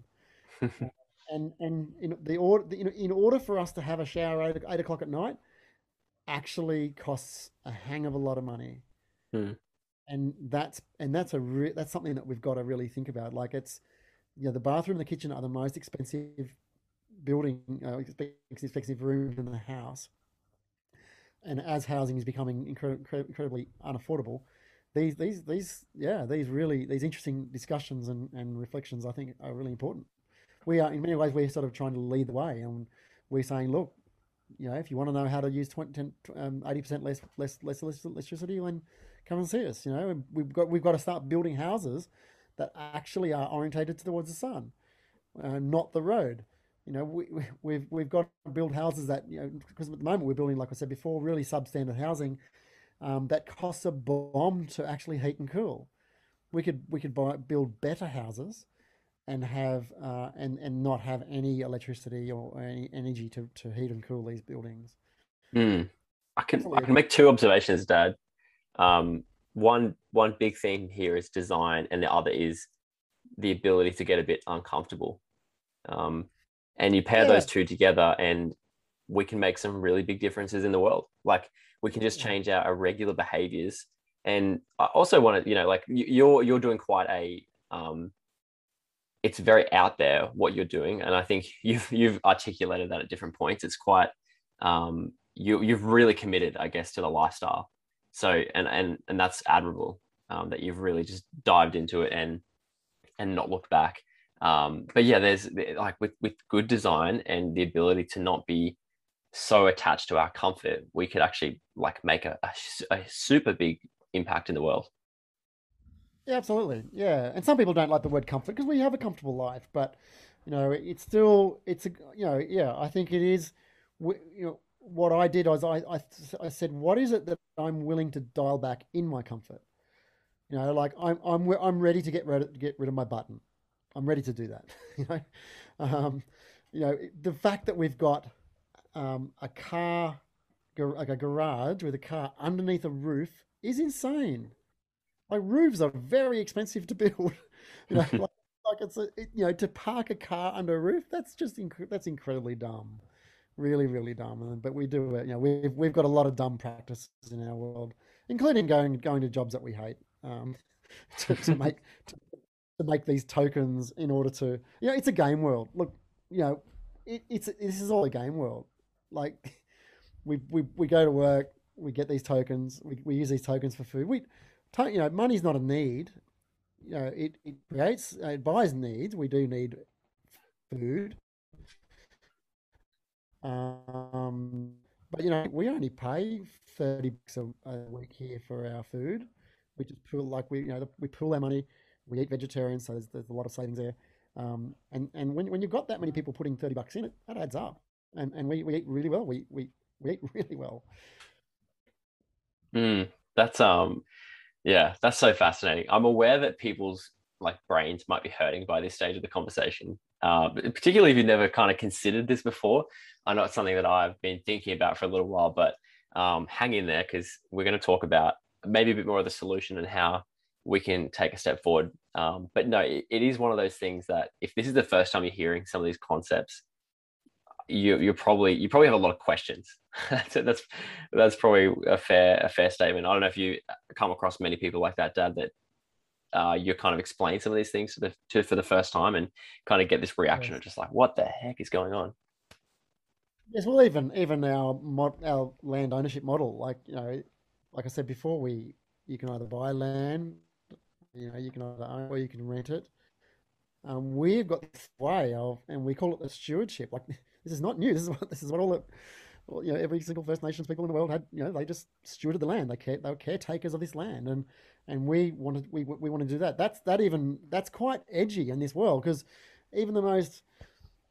and and in the order in, in order for us to have a shower at eight o'clock at night actually costs a hang of a lot of money. Hmm. And that's and that's a re- that's something that we've got to really think about. Like it's, you know, the bathroom and the kitchen are the most expensive building, uh, expensive rooms in the house. And as housing is becoming incred- incredibly unaffordable, these these these yeah these really these interesting discussions and, and reflections I think are really important. We are in many ways we're sort of trying to lead the way, and we're saying, look, you know, if you want to know how to use 20, 10, um, 80% less, less, less electricity, then come and see us. You know, we've got, we've got to start building houses that actually are orientated towards the sun, uh, not the road. You know, we, we've, we've got to build houses that, you know, because at the moment we're building, like I said before, really substandard housing um, that costs a bomb to actually heat and cool. We could, we could buy, build better houses and have uh, and and not have any electricity or any energy to, to heat and cool these buildings. Mm. I can I can make two observations, Dad. Um, one one big theme here is design, and the other is the ability to get a bit uncomfortable. Um, and you pair yeah. those two together, and we can make some really big differences in the world. Like we can just change our irregular behaviors. And I also want to, you know, like you're you're doing quite a um, it's very out there what you're doing, and I think you've you've articulated that at different points. It's quite um, you you've really committed, I guess, to the lifestyle. So and and and that's admirable um, that you've really just dived into it and and not looked back. Um, but yeah, there's like with with good design and the ability to not be so attached to our comfort, we could actually like make a, a, a super big impact in the world. Yeah, absolutely. Yeah, and some people don't like the word comfort because we have a comfortable life, but you know, it's still it's a you know, yeah, I think it is. We, You know, what I did was I I, I said, what is it that I'm willing to dial back in my comfort? You know, like I'm I'm I'm ready to get rid of, get rid of my button. I'm ready to do that. you know, um, you know the fact that we've got um, a car like a garage with a car underneath a roof is insane. Like roofs are very expensive to build. you know, like, like it's a, it, you know to park a car under a roof. That's just inc- that's incredibly dumb, really really dumb. But we do it. You know, we've we've got a lot of dumb practices in our world, including going going to jobs that we hate um, to, to make to, to make these tokens in order to you know it's a game world. Look, you know, it, it's this is all a game world. Like we we we go to work, we get these tokens, we, we use these tokens for food. We you know, money's not a need. You know, it, it creates, it buys needs. We do need food, Um, but you know, we only pay thirty bucks a, a week here for our food. We just pull like we you know we pool our money. We eat vegetarian, so there's, there's a lot of savings there. Um, and and when when you've got that many people putting thirty bucks in it, that adds up. And and we, we eat really well. We we we eat really well. Mm, that's um, yeah, that's so fascinating. I'm aware that people's like brains might be hurting by this stage of the conversation, uh, particularly if you've never kind of considered this before. I know it's something that I've been thinking about for a little while, but um, hang in there because we're going to talk about maybe a bit more of the solution and how we can take a step forward. Um, but no, it, it is one of those things that if this is the first time you're hearing some of these concepts, you you're probably you probably have a lot of questions. that's that's probably a fair a fair statement. I don't know if you come across many people like that, Dad, that uh, you kind of explain some of these things to the to for the first time and kind of get this reaction yes. of just like, what the heck is going on? Yes, well, even even our mod, our land ownership model, like you know, like I said before, we you can either buy land, you know, you can either own or you can rent it. Um, we've got this way of, and we call it the stewardship. Like this is not new. This is what this is what all the well, you know, every single First Nations people in the world had, you know, they just stewarded the land. They care, they were caretakers of this land, and and we wanted we we want to do that. That's that even that's quite edgy in this world because even the most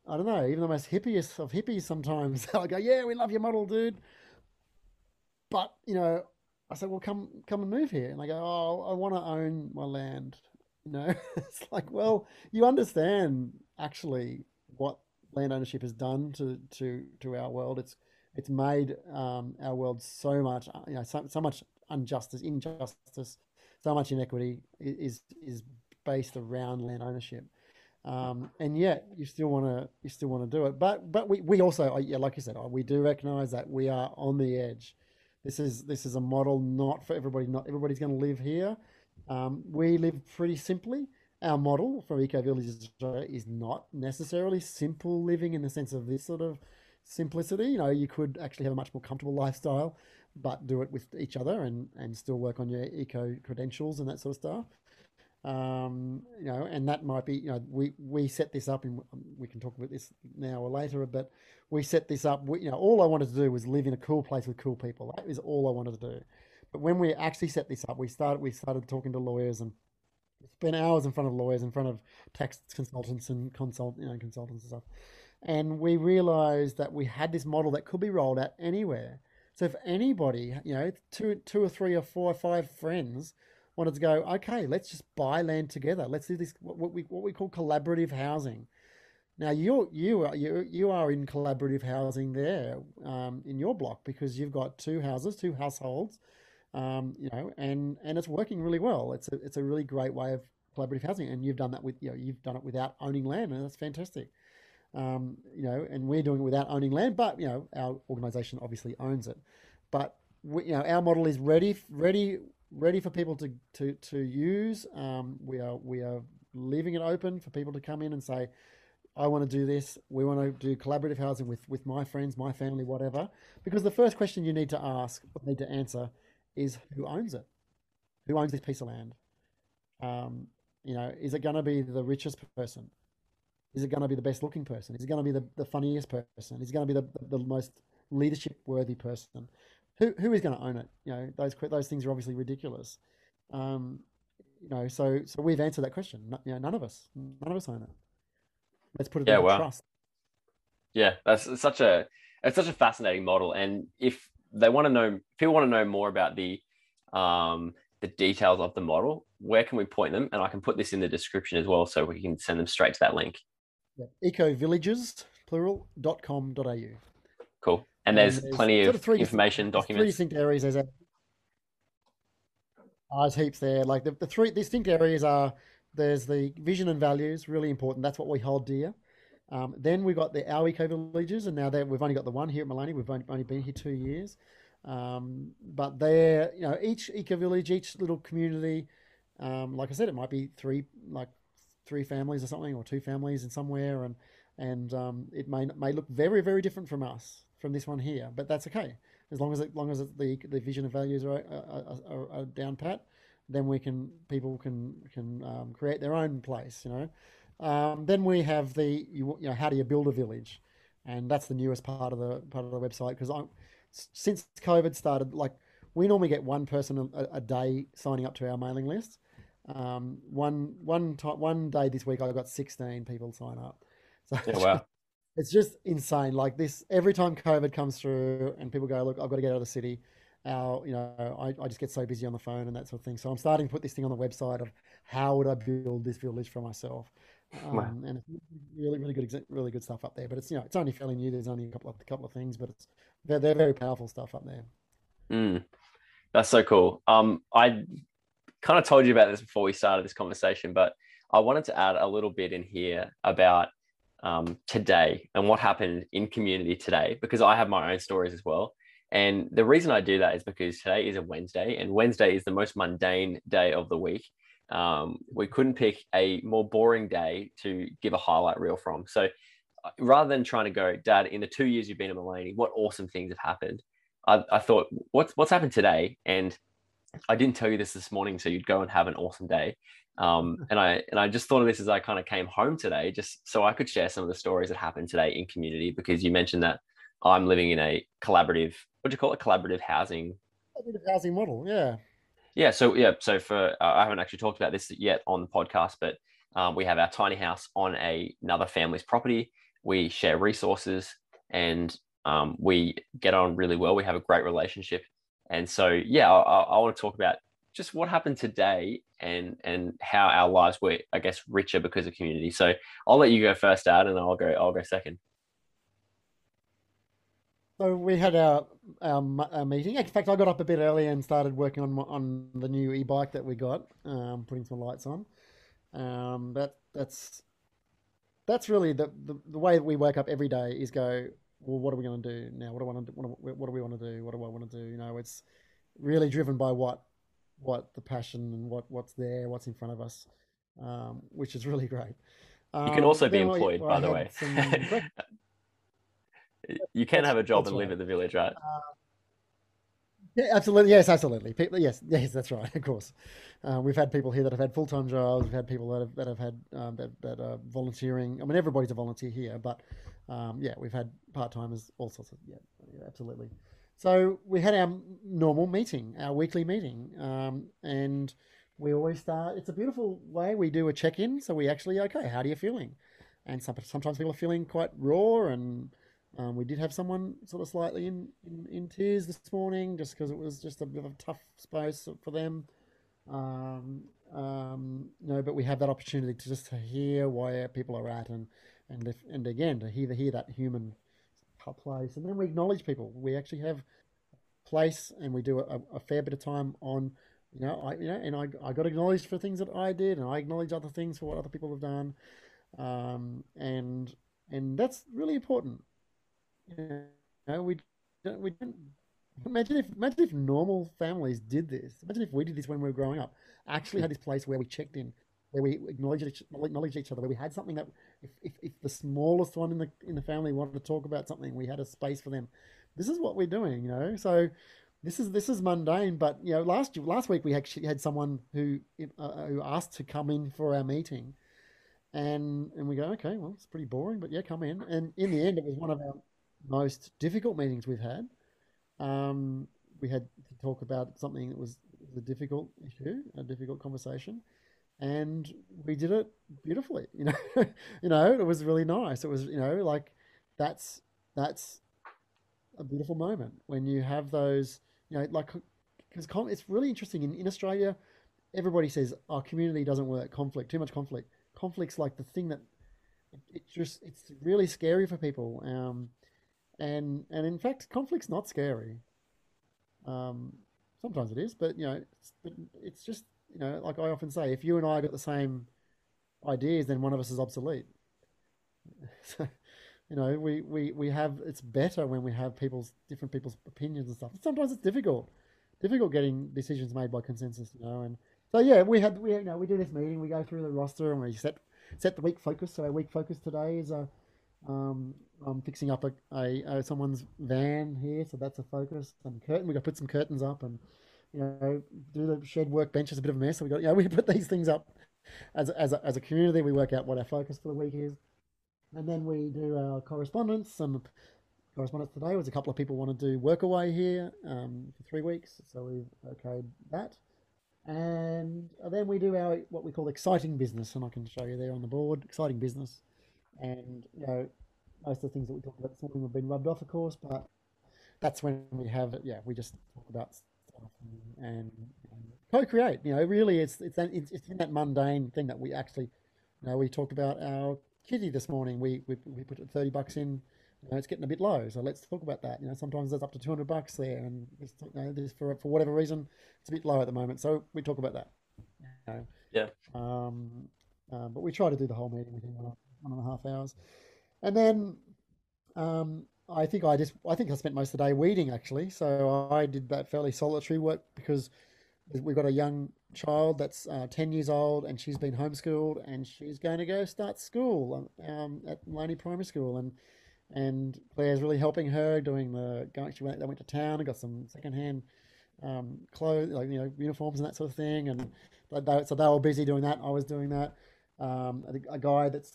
I don't know, even the most hippiest of hippies sometimes they'll go, yeah, we love your model, dude. But you know, I said, well, come come and move here, and they go, oh, I want to own my land. You know, it's like, well, you understand actually what land ownership has done to to to our world. It's it's made um, our world so much, you know, so, so much injustice, injustice, so much inequity is is based around land ownership. Um, and yet you still want to you still want to do it, but but we, we also yeah like you said we do recognize that we are on the edge. This is this is a model not for everybody. Not everybody's going to live here. Um, we live pretty simply. Our model for eco villages is not necessarily simple living in the sense of this sort of simplicity. You know, you could actually have a much more comfortable lifestyle, but do it with each other and, and still work on your eco credentials and that sort of stuff. Um, you know, and that might be, you know, we, we set this up and we can talk about this now or later, but we set this up, we, you know, all I wanted to do was live in a cool place with cool people. That is all I wanted to do. But when we actually set this up, we started, we started talking to lawyers and spent hours in front of lawyers, in front of tax consultants and consult, you know, consultants and stuff and we realized that we had this model that could be rolled out anywhere. So if anybody, you know, two, two or three or four or five friends wanted to go, okay, let's just buy land together. Let's do this what we what we call collaborative housing. Now you you are you you are in collaborative housing there um, in your block because you've got two houses, two households, um, you know, and and it's working really well. It's a it's a really great way of collaborative housing, and you've done that with you know you've done it without owning land, and that's fantastic. Um, you know, and we're doing it without owning land, but you know, our organisation obviously owns it. But we, you know, our model is ready, ready, ready for people to to to use. Um, we are we are leaving it open for people to come in and say, I want to do this. We want to do collaborative housing with with my friends, my family, whatever. Because the first question you need to ask, or need to answer, is who owns it? Who owns this piece of land? Um, you know, is it going to be the richest person? Is it going to be the best looking person? Is it going to be the, the funniest person? Is it going to be the, the, the most leadership worthy person? Who, who is going to own it? You know, those, those things are obviously ridiculous. Um, you know, so, so we've answered that question. No, you know, none of us, none of us own it. Let's put it yeah, in well, trust. Yeah, that's such a, it's such a fascinating model. And if they want to know, people want to know more about the, um, the details of the model, where can we point them? And I can put this in the description as well, so we can send them straight to that link. Yeah. Ecovillages, plural, dot com, dot au. Cool. And, and there's, there's, plenty of three information documents. Three distinct areas. There's, a, oh, there's heaps there. Like the, the three distinct areas are there's the vision and values, really important. That's what we hold dear. Um, then we've got the our eco villages, and now that we've only got the one here at Maleny. We've only, only been here two years, um, but they're you know each eco village, each little community. Um, like I said, it might be three like three families or something, or two families in somewhere, and and um, it may may look very very different from us from this one here, but that's okay as long as it, long as the the vision and values are, are, are, are down pat, then we can people can can um, create their own place, you know. Um, then we have the you, you know how do you build a village? and that's the newest part of the part of the website because I since COVID started, like we normally get one person a, a day signing up to our mailing list. Um, one one time one day this week I got sixteen people sign up. So yeah, wow. it's just insane. Like this, every time COVID comes through and people go, look, I've got to get out of the city. Our, you know, I, I just get so busy on the phone and that sort of thing. So I'm starting to put this thing on the website of how would I build this village for myself. Um, wow. And it's really, really good, really good stuff up there. But it's you know, it's only fairly new. There's only a couple of a couple of things, but it's they're, they're very powerful stuff up there. Mm, that's so cool. Um, I kind of told you about this before we started this conversation, but I wanted to add a little bit in here about um, today and what happened in community today because I have my own stories as well. And the reason I do that is because today is a Wednesday, and Wednesday is the most mundane day of the week. Um, we couldn't pick a more boring day to give a highlight reel from. So uh, rather than trying to go, Dad, in the two years you've been at Maleny, what awesome things have happened? I, I thought, what's what's happened today? And I didn't tell you this this morning, so you'd go and have an awesome day. Um, and I and I just thought of this as I kind of came home today, just so I could share some of the stories that happened today in community. Because you mentioned that I'm living in a collaborative, what do you call it, collaborative housing, collaborative housing model, yeah, yeah. So yeah, so for uh, I haven't actually talked about this yet on the podcast, but um, we have our tiny house on a, another family's property. We share resources and um, we get on really well. We have a great relationship, and so yeah, I, I want to talk about just what happened today and and how our lives were, I guess, richer because of community. So I'll let you go first, Dad, and I'll go I'll go second. So we had our, our, our meeting. In fact, I got up a bit early and started working on on the new e-bike that we got, um, putting some lights on. Um, that that's that's really the, the the way that we wake up every day is go. Well, what are we going to do now? What do I want to do? What, do we want to do? What do I want to do? You know, it's really driven by what what the passion and what what's there, what's in front of us, um, which is really great. Um, you can also be employed, by the way. you can have a job and live right. in the village, right? Uh, yeah, absolutely. Yes, absolutely. People, yes, yes, that's right. Of course, uh, we've had people here that have had full time jobs. We've had people that have that have had um, that that are volunteering. I mean, everybody's a volunteer here, but um, yeah, we've had part timers, all sorts of yeah, yeah, absolutely. So we had our normal meeting, our weekly meeting, um, and we always start. It's a beautiful way. We do a check in, so we actually okay. How are you feeling? And some, sometimes people are feeling quite raw, and um, we did have someone sort of slightly in, in, in tears this morning, just because it was just a bit of a tough space for them. Um, um, know, but we have that opportunity to just hear where people are at, and and and again to hear hear that human place, and then we acknowledge people. We actually have place, and we do a, a fair bit of time on, you know, I you know, and I I got acknowledged for things that I did, and I acknowledge other things for what other people have done, um, and and that's really important. You know, we don't we don't imagine if imagine if normal families did this. Imagine if we did this when we were growing up. Actually, had this place where we checked in where we acknowledged each, acknowledge each other, where we had something that if, if, if the smallest one in the in the family wanted to talk about something, we had a space for them. This is what we're doing, you know. So this is this is mundane, but you know, last last week we actually had someone who uh, who asked to come in for our meeting, and and we go, okay, well, it's pretty boring, but yeah, come in. And in the end, it was one of our most difficult meetings we've had. Um, we had to talk about something that was a difficult issue, a difficult conversation, and we did it beautifully. You know, you know, it was really nice. It was, you know, like that's that's a beautiful moment when you have those, you know, like because it's really interesting in, in Australia. Everybody says, "Our oh, community doesn't work. Conflict, too much conflict." Conflict's like the thing that it, just it's really scary for people. Um, and and in fact, conflict's not scary. Um, sometimes it is, but you know, it's, but it's just you know, like I often say, if you and I got the same ideas, then one of us is obsolete. so, you know, we, we, we have it's better when we have people's different people's opinions and stuff. Sometimes it's difficult, difficult getting decisions made by consensus. You know, and so yeah, we had we you know we do this meeting, we go through the roster, and we set set the week focus. So our week focus today is a um, I'm fixing up a, a, a, someone's van here, so that's a focus. And curtain, we got to put some curtains up and you know, do the shed workbench is a bit of a mess. So we got, you know, we put these things up as as a, as a community. We work out what our focus for the week is, And then we do our correspondence. And correspondence today was a couple of people want to do work away here um, for three weeks. So we've okayed that. And then we do our what we call exciting business, and I can show you there on the board, exciting business. And you know, most of the things that we talked about this morning have been rubbed off, of course, but that's when we have yeah, we just talk about and, and, co-create. You know, really, it's it's it's it's in that mundane thing that we actually, you know, we talked about our kitty this morning. We we we put thirty bucks in you know, it's getting a bit low. So let's talk about that. You know, sometimes there's up to 200 bucks there, and you know, this for for whatever reason, it's a bit low at the moment. So we talk about that. You know. Yeah. Um, uh, but we try to do the whole meeting within one, one and a half hours, and then um, I think I just I think I spent most of the day weeding actually. So I did that fairly solitary work because we've got a young child that's uh, 10 years old and she's been homeschooled and she's going to go start school um, at Maleny Primary School and and Claire's really helping her doing the going. She went, they went to town and got some secondhand um, clothes, like you know, uniforms and that sort of thing. And they, so they were busy doing that. I was doing that. Um, a, a guy that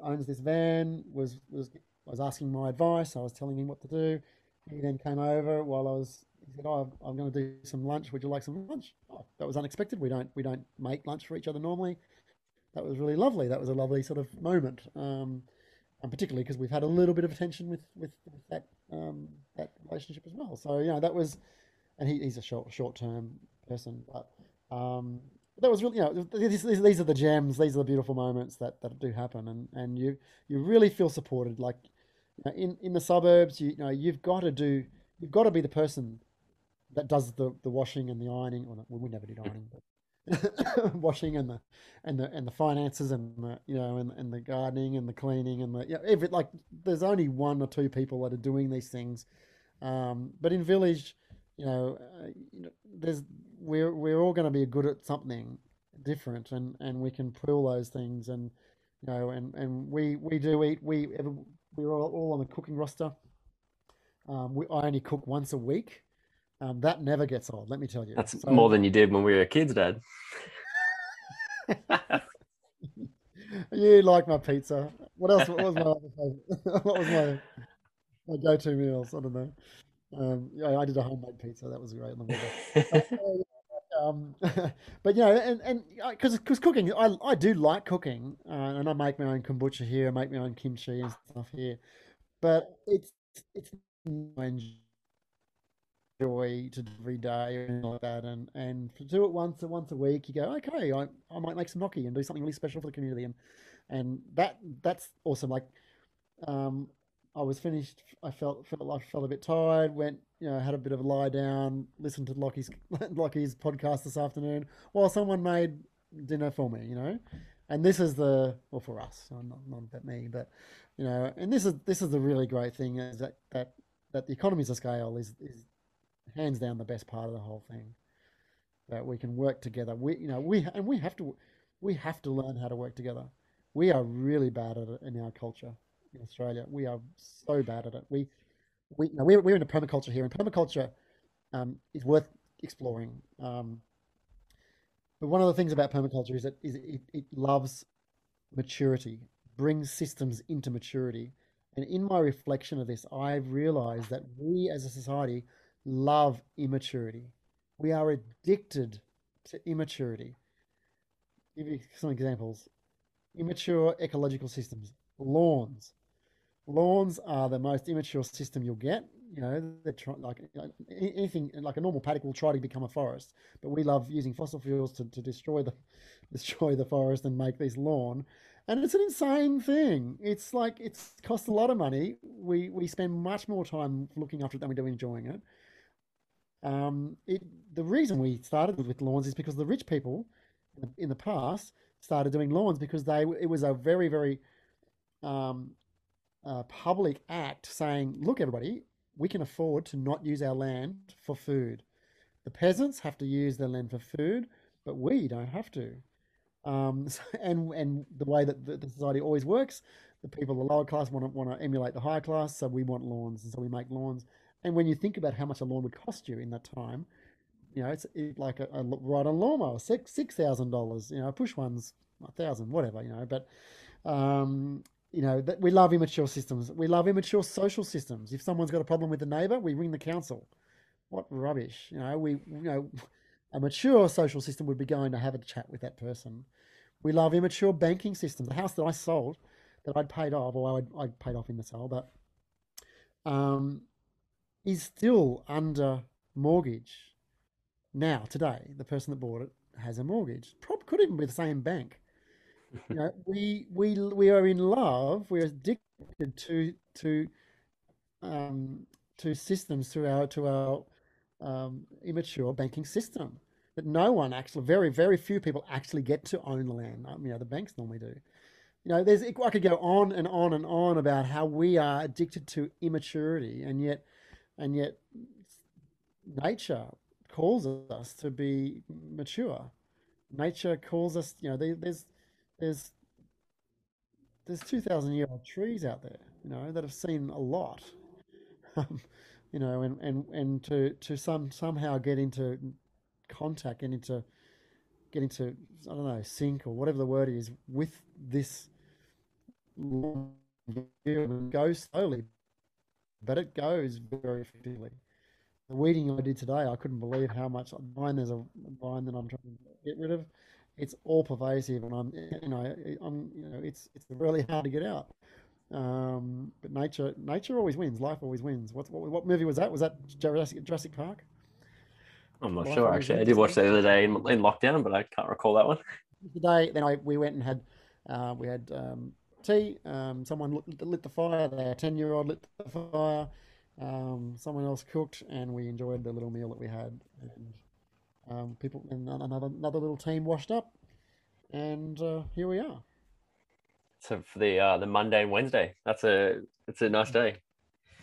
owns this van was was was asking my advice. I was telling him what to do. He then came over while I was. He said, "Oh, I'm going to do some lunch. Would you like some lunch?" Oh, that was unexpected. We don't we don't make lunch for each other normally. That was really lovely. That was a lovely sort of moment. Um, and particularly because we've had a little bit of tension with with, with that um, that relationship as well. So you know that was, and he, he's a short short term person, but um, that was really you know these, these are the gems, these are the beautiful moments that, that do happen, and, and you you really feel supported. Like you know, in in the suburbs, you, you know you've got to do you've got to be the person that does the, the washing and the ironing. Well, we never did ironing, but washing and the and the and the finances and the you know and, and the gardening and the cleaning and the yeah every like there's only one or two people that are doing these things um, but in village you know, uh, you know there's we're we're all going to be good at something different and and we can pull those things and you know and and we we do eat we we're all, all on the cooking roster um, we, I only cook once a week um, that never gets old, let me tell you. That's so, more than you did when we were kids, Dad. you like my pizza. What else? What was my other favorite? what was my my go-to meals? I don't know. Um, yeah, I did a homemade pizza. That was great. um, but you know, and and because uh, because cooking, I I do like cooking, uh, and I make my own kombucha here, I make my own kimchi and stuff here. But it's it's joy to do every day and like that. And and to do it once once a week, you go, okay, I, I might make some gnocchi and do something really special for the community. And and that that's awesome. Like, um, I was finished. I felt felt like I felt a bit tired. Went, you know, had a bit of a lie down. Listened to Lachie's Lachie's podcast this afternoon while someone made dinner for me. You know, and this is the well for us, not not about me, but you know, and this is this is the really great thing is that that that the economies of scale is is hands down the best part of the whole thing. That we can work together. We, you know, we and we have to, we have to learn how to work together. We are really bad at it in our culture in Australia. We are so bad at it. We, we, we're, we're into permaculture here, and permaculture um, is worth exploring. Um, but one of the things about permaculture is that is it, it loves maturity, brings systems into maturity. And in my reflection of this, I've realized that we as a society love immaturity. We are addicted to immaturity. Give you some examples. Immature ecological systems, lawns. Lawns are the most immature system you'll get. You know, they're like anything like a normal paddock will try to become a forest, but we love using fossil fuels to, to destroy the destroy the forest and make this lawn. And it's an insane thing. It's like it's cost a lot of money. We we spend much more time looking after it than we do enjoying it. Um, it, the reason we started with lawns is because the rich people in the past started doing lawns because they it was a very very um, uh, public act saying, look, everybody, we can afford to not use our land for food. The peasants have to use their land for food, but we don't have to. Um, and and the way that the, society always works, the people, the lower class, want to want to emulate the higher class, so we want lawns, and so we make lawns. And when you think about how much a lawn would cost you in that time, you know, it's it, like a, a ride on lawnmower, six six thousand dollars. You know, push ones a thousand, whatever. You know, but um, you know, that we love immature systems. We love immature social systems. If someone's got a problem with the neighbour, we ring the council. What rubbish! You know, we you know, a mature social system would be going to have a chat with that person. We love immature banking systems. The house that I sold, that I'd paid off, or I'd, I'd paid off in the sale, but um, is still under mortgage now today. The person that bought it has a mortgage. Probably could even be the same bank. You know, we we we are in love. We're addicted to to um, to systems to our to our um, immature banking system that no one actually, very very few people actually get to own land. Um, you know, the banks normally do. You know, there's I could go on and on and on about how we are addicted to immaturity, and yet and yet nature calls us to be mature. Nature calls us, you know, there, there's there's there's two thousand year old trees out there, you know, that have seen a lot, um, you know, and, and, and to to some somehow get into contact, get into get into I don't know sync or whatever the word is with this go slowly, but it goes very effectively. The weeding I did today, I couldn't believe how much vine there's a vine that I'm trying to get rid of. It's all pervasive, and I'm you know I'm you know it's it's really hard to get out. Um, but nature nature always wins. Life always wins. What what, what movie was that? Was that Jurassic, Jurassic Park? I'm not Life sure actually. I did watch that the other day in, in lockdown, but I can't recall that one. Today, then I we went and had uh, we had um, tea. Um, someone lit, lit the fire. Their ten year old lit the fire. Um, someone else cooked, and we enjoyed the little meal that we had. And um, people and another another little team washed up, and uh, here we are. So for the uh, the Monday and Wednesday, that's a it's a nice day.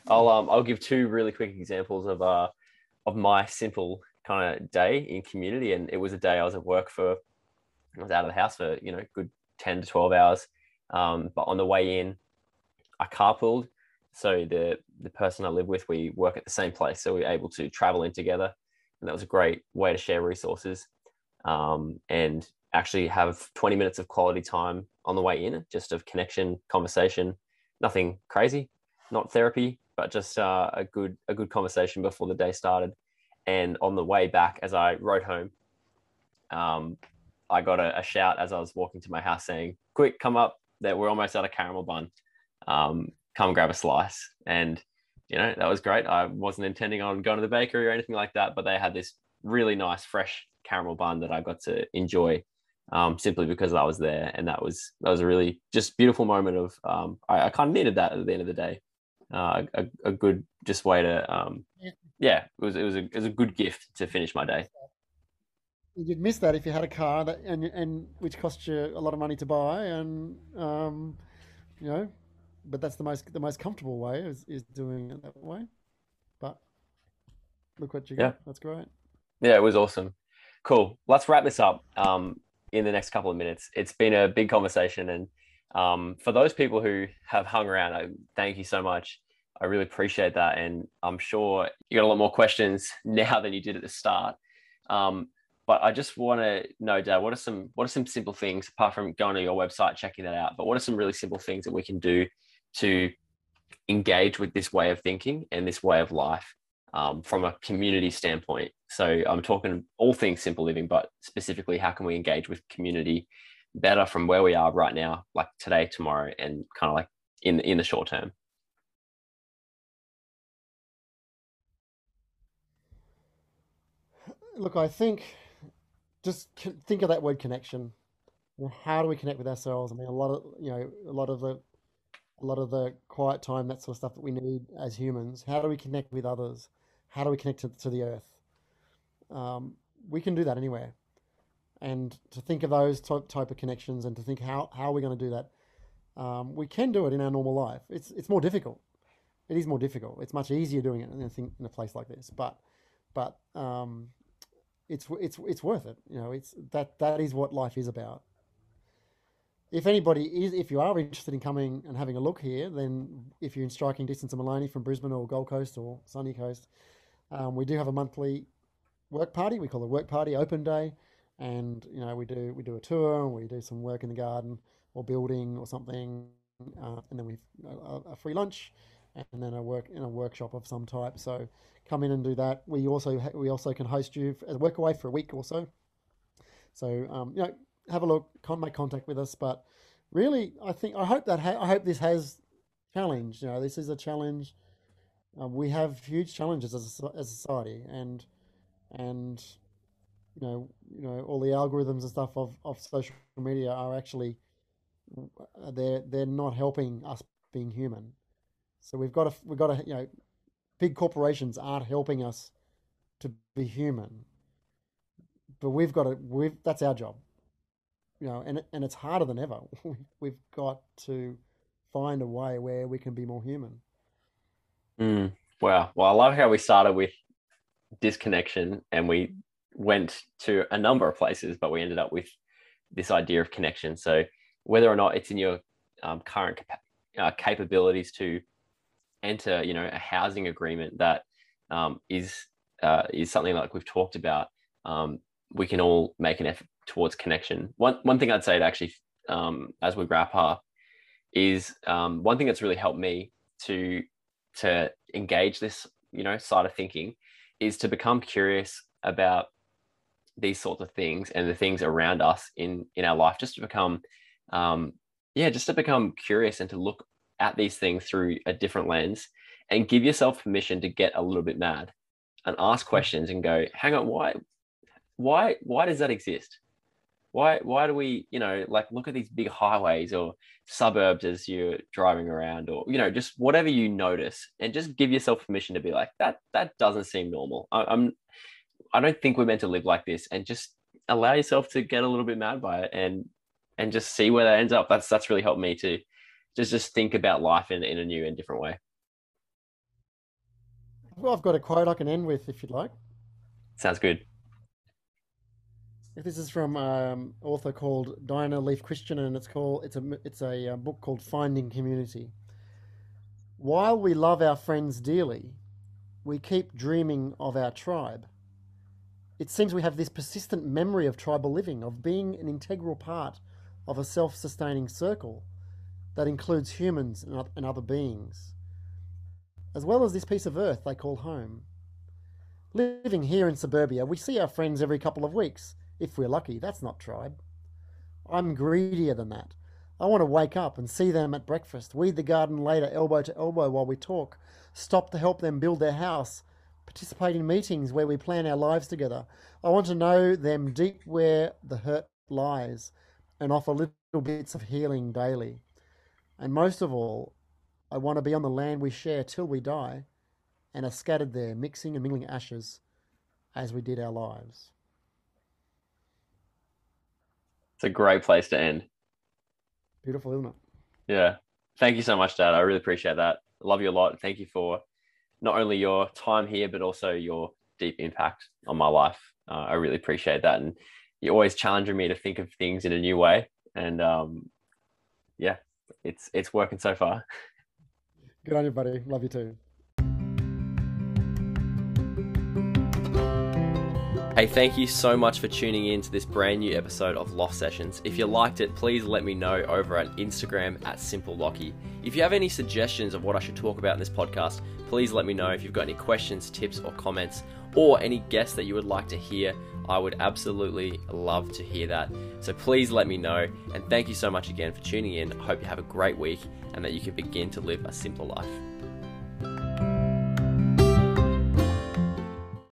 I'll um I'll give two really quick examples of uh of my simple kind of day in community, and it was a day I was at work for. I was out of the house for you know good ten to twelve hours, um, but on the way in, I carpooled. So the the person I live with, we work at the same place, so we are able to travel in together, and that was a great way to share resources, um, and actually have 20 minutes of quality time on the way in, just of connection, conversation, nothing crazy, not therapy, but just uh, a good a good conversation before the day started. And on the way back, as I rode home, um, I got a, a, shout as I was walking to my house saying, "Quick, come up! That we're almost out of caramel bun. Um, come grab a slice." And you know that was great. I wasn't intending on going to the bakery or anything like that, but they had this really nice fresh caramel bun that I got to enjoy um, simply because I was there, and that was that was a really just beautiful moment of um, I, I kind of needed that at the end of the day. Uh, a, a good just way to um, yeah. yeah, it was it was a it was a good gift to finish my day. You'd miss that if you had a car that and and which cost you a lot of money to buy, and um, you know, but that's the most the most comfortable way is, is doing it that way. But look what you got. Yeah. That's great. Yeah, it was awesome. Cool. Let's wrap this up. Um, in the next couple of minutes. It's been a big conversation. And um, for those people who have hung around, I thank you so much. I really appreciate that. And I'm sure you got a lot more questions now than you did at the start. Um, but I just want to know, Dad, what are some what are some simple things apart from going to your website, checking that out? But what are some really simple things that we can do to engage with this way of thinking and this way of life um, from a community standpoint. So I'm talking all things simple living, but specifically, how can we engage with community better from where we are right now, like today, tomorrow, and kind of like in in the short term. Look, I think just think of that word connection. how do we connect with ourselves? I mean, a lot of you know, a lot of the a lot of the quiet time, that sort of stuff that we need as humans. How do we connect with others? how do we connect to, to the earth? Um, we can do that anywhere. And to think of those type, type of connections and to think how, how are we going to do that? Um, we can do it in our normal life. It's, it's more difficult. It is more difficult. It's much easier doing it in a, thing, in a place like this, but, but um, it's, it's, it's worth it. You know, it's, that, that is what life is about if anybody is, if you are interested in coming and having a look here, then if you're in striking distance of Maleny from Brisbane or Gold Coast or Sunny Coast, um, we do have a monthly work party. We call it work party open day, and you know we do we do a tour. We do some work in the garden or building or something, uh, and then we a, a free lunch, and then a work in a workshop of some type. So come in and do that. We also we also can host you as work away for a week or so. So um, you know, have a look, make contact with us. But really, I think I hope that ha- I hope this has challenged. You know, this is a challenge. Uh, we have huge challenges as a, as a society, and and you know, you know, all the algorithms and stuff of, of social media are actually uh, they're they're not helping us being human. So we've got to we've got to you know, big corporations aren't helping us to be human. But we've got to we've that's our job. You know, and and it's harder than ever. we've got to find a way where we can be more human. Mm, wow. Well, I love how we started with disconnection and we went to a number of places, but we ended up with this idea of connection. So whether or not it's in your um, current uh, capabilities to enter, you know, a housing agreement that um, is uh, is something like we've talked about, um, we can all make an effort towards connection. One one thing I'd say to actually, um, as we wrap up, is um, one thing that's really helped me to to engage this, you know, side of thinking, is to become curious about these sorts of things and the things around us in in our life just to become um yeah just to become curious and to look at these things through a different lens and give yourself permission to get a little bit mad and ask questions and go hang on why why why does that exist why why do we you know like look at these big highways or suburbs as you're driving around or you know just whatever you notice and just give yourself permission to be like that that doesn't seem normal I, i'm I don't think we're meant to live like this and just allow yourself to get a little bit mad by it and and just see where that ends up. That's that's really helped me to just just think about life in, in a new and different way. Well, I've got a quote I can end with if you'd like. Sounds good. This is from um, author called Diana Leafe Christian, and it's called it's a it's a, uh, book called Finding Community. While we love our friends dearly, we keep dreaming of our tribe it seems we have this persistent memory of tribal living, of being an integral part of a self sustaining circle that includes humans and other beings, as well as this piece of earth they call home. Living here in suburbia, we see our friends every couple of weeks. If we're lucky, that's not tribe. I'm greedier than that. I want to wake up and see them at breakfast, weed the garden later, elbow to elbow while we talk, stop to help them build their house, participate in meetings where we plan our lives together. I want to know them deep where the hurt lies and offer little bits of healing daily. And most of all, I want to be on the land we share till we die and are scattered there, mixing and mingling ashes as we did our lives. It's a great place to end. Beautiful, isn't it? Yeah. Thank you so much, Dad. I really appreciate that. love you a lot. Thank you for not only your time here, but also your deep impact on my life. Uh, I really appreciate that. And you're always challenging me to think of things in a new way. And um, yeah, it's it's working so far. Good on you, buddy. Love you too. Hey, thank you so much for tuning in to this brand new episode of Loft Sessions. If you liked it, please let me know over at Instagram at Simple Lachie. If you have any suggestions of what I should talk about in this podcast, please let me know. If you've got any questions, tips, or comments, or any guests that you would like to hear, I would absolutely love to hear that. So please let me know. And thank you so much again for tuning in. I hope you have a great week and that you can begin to live a simpler life.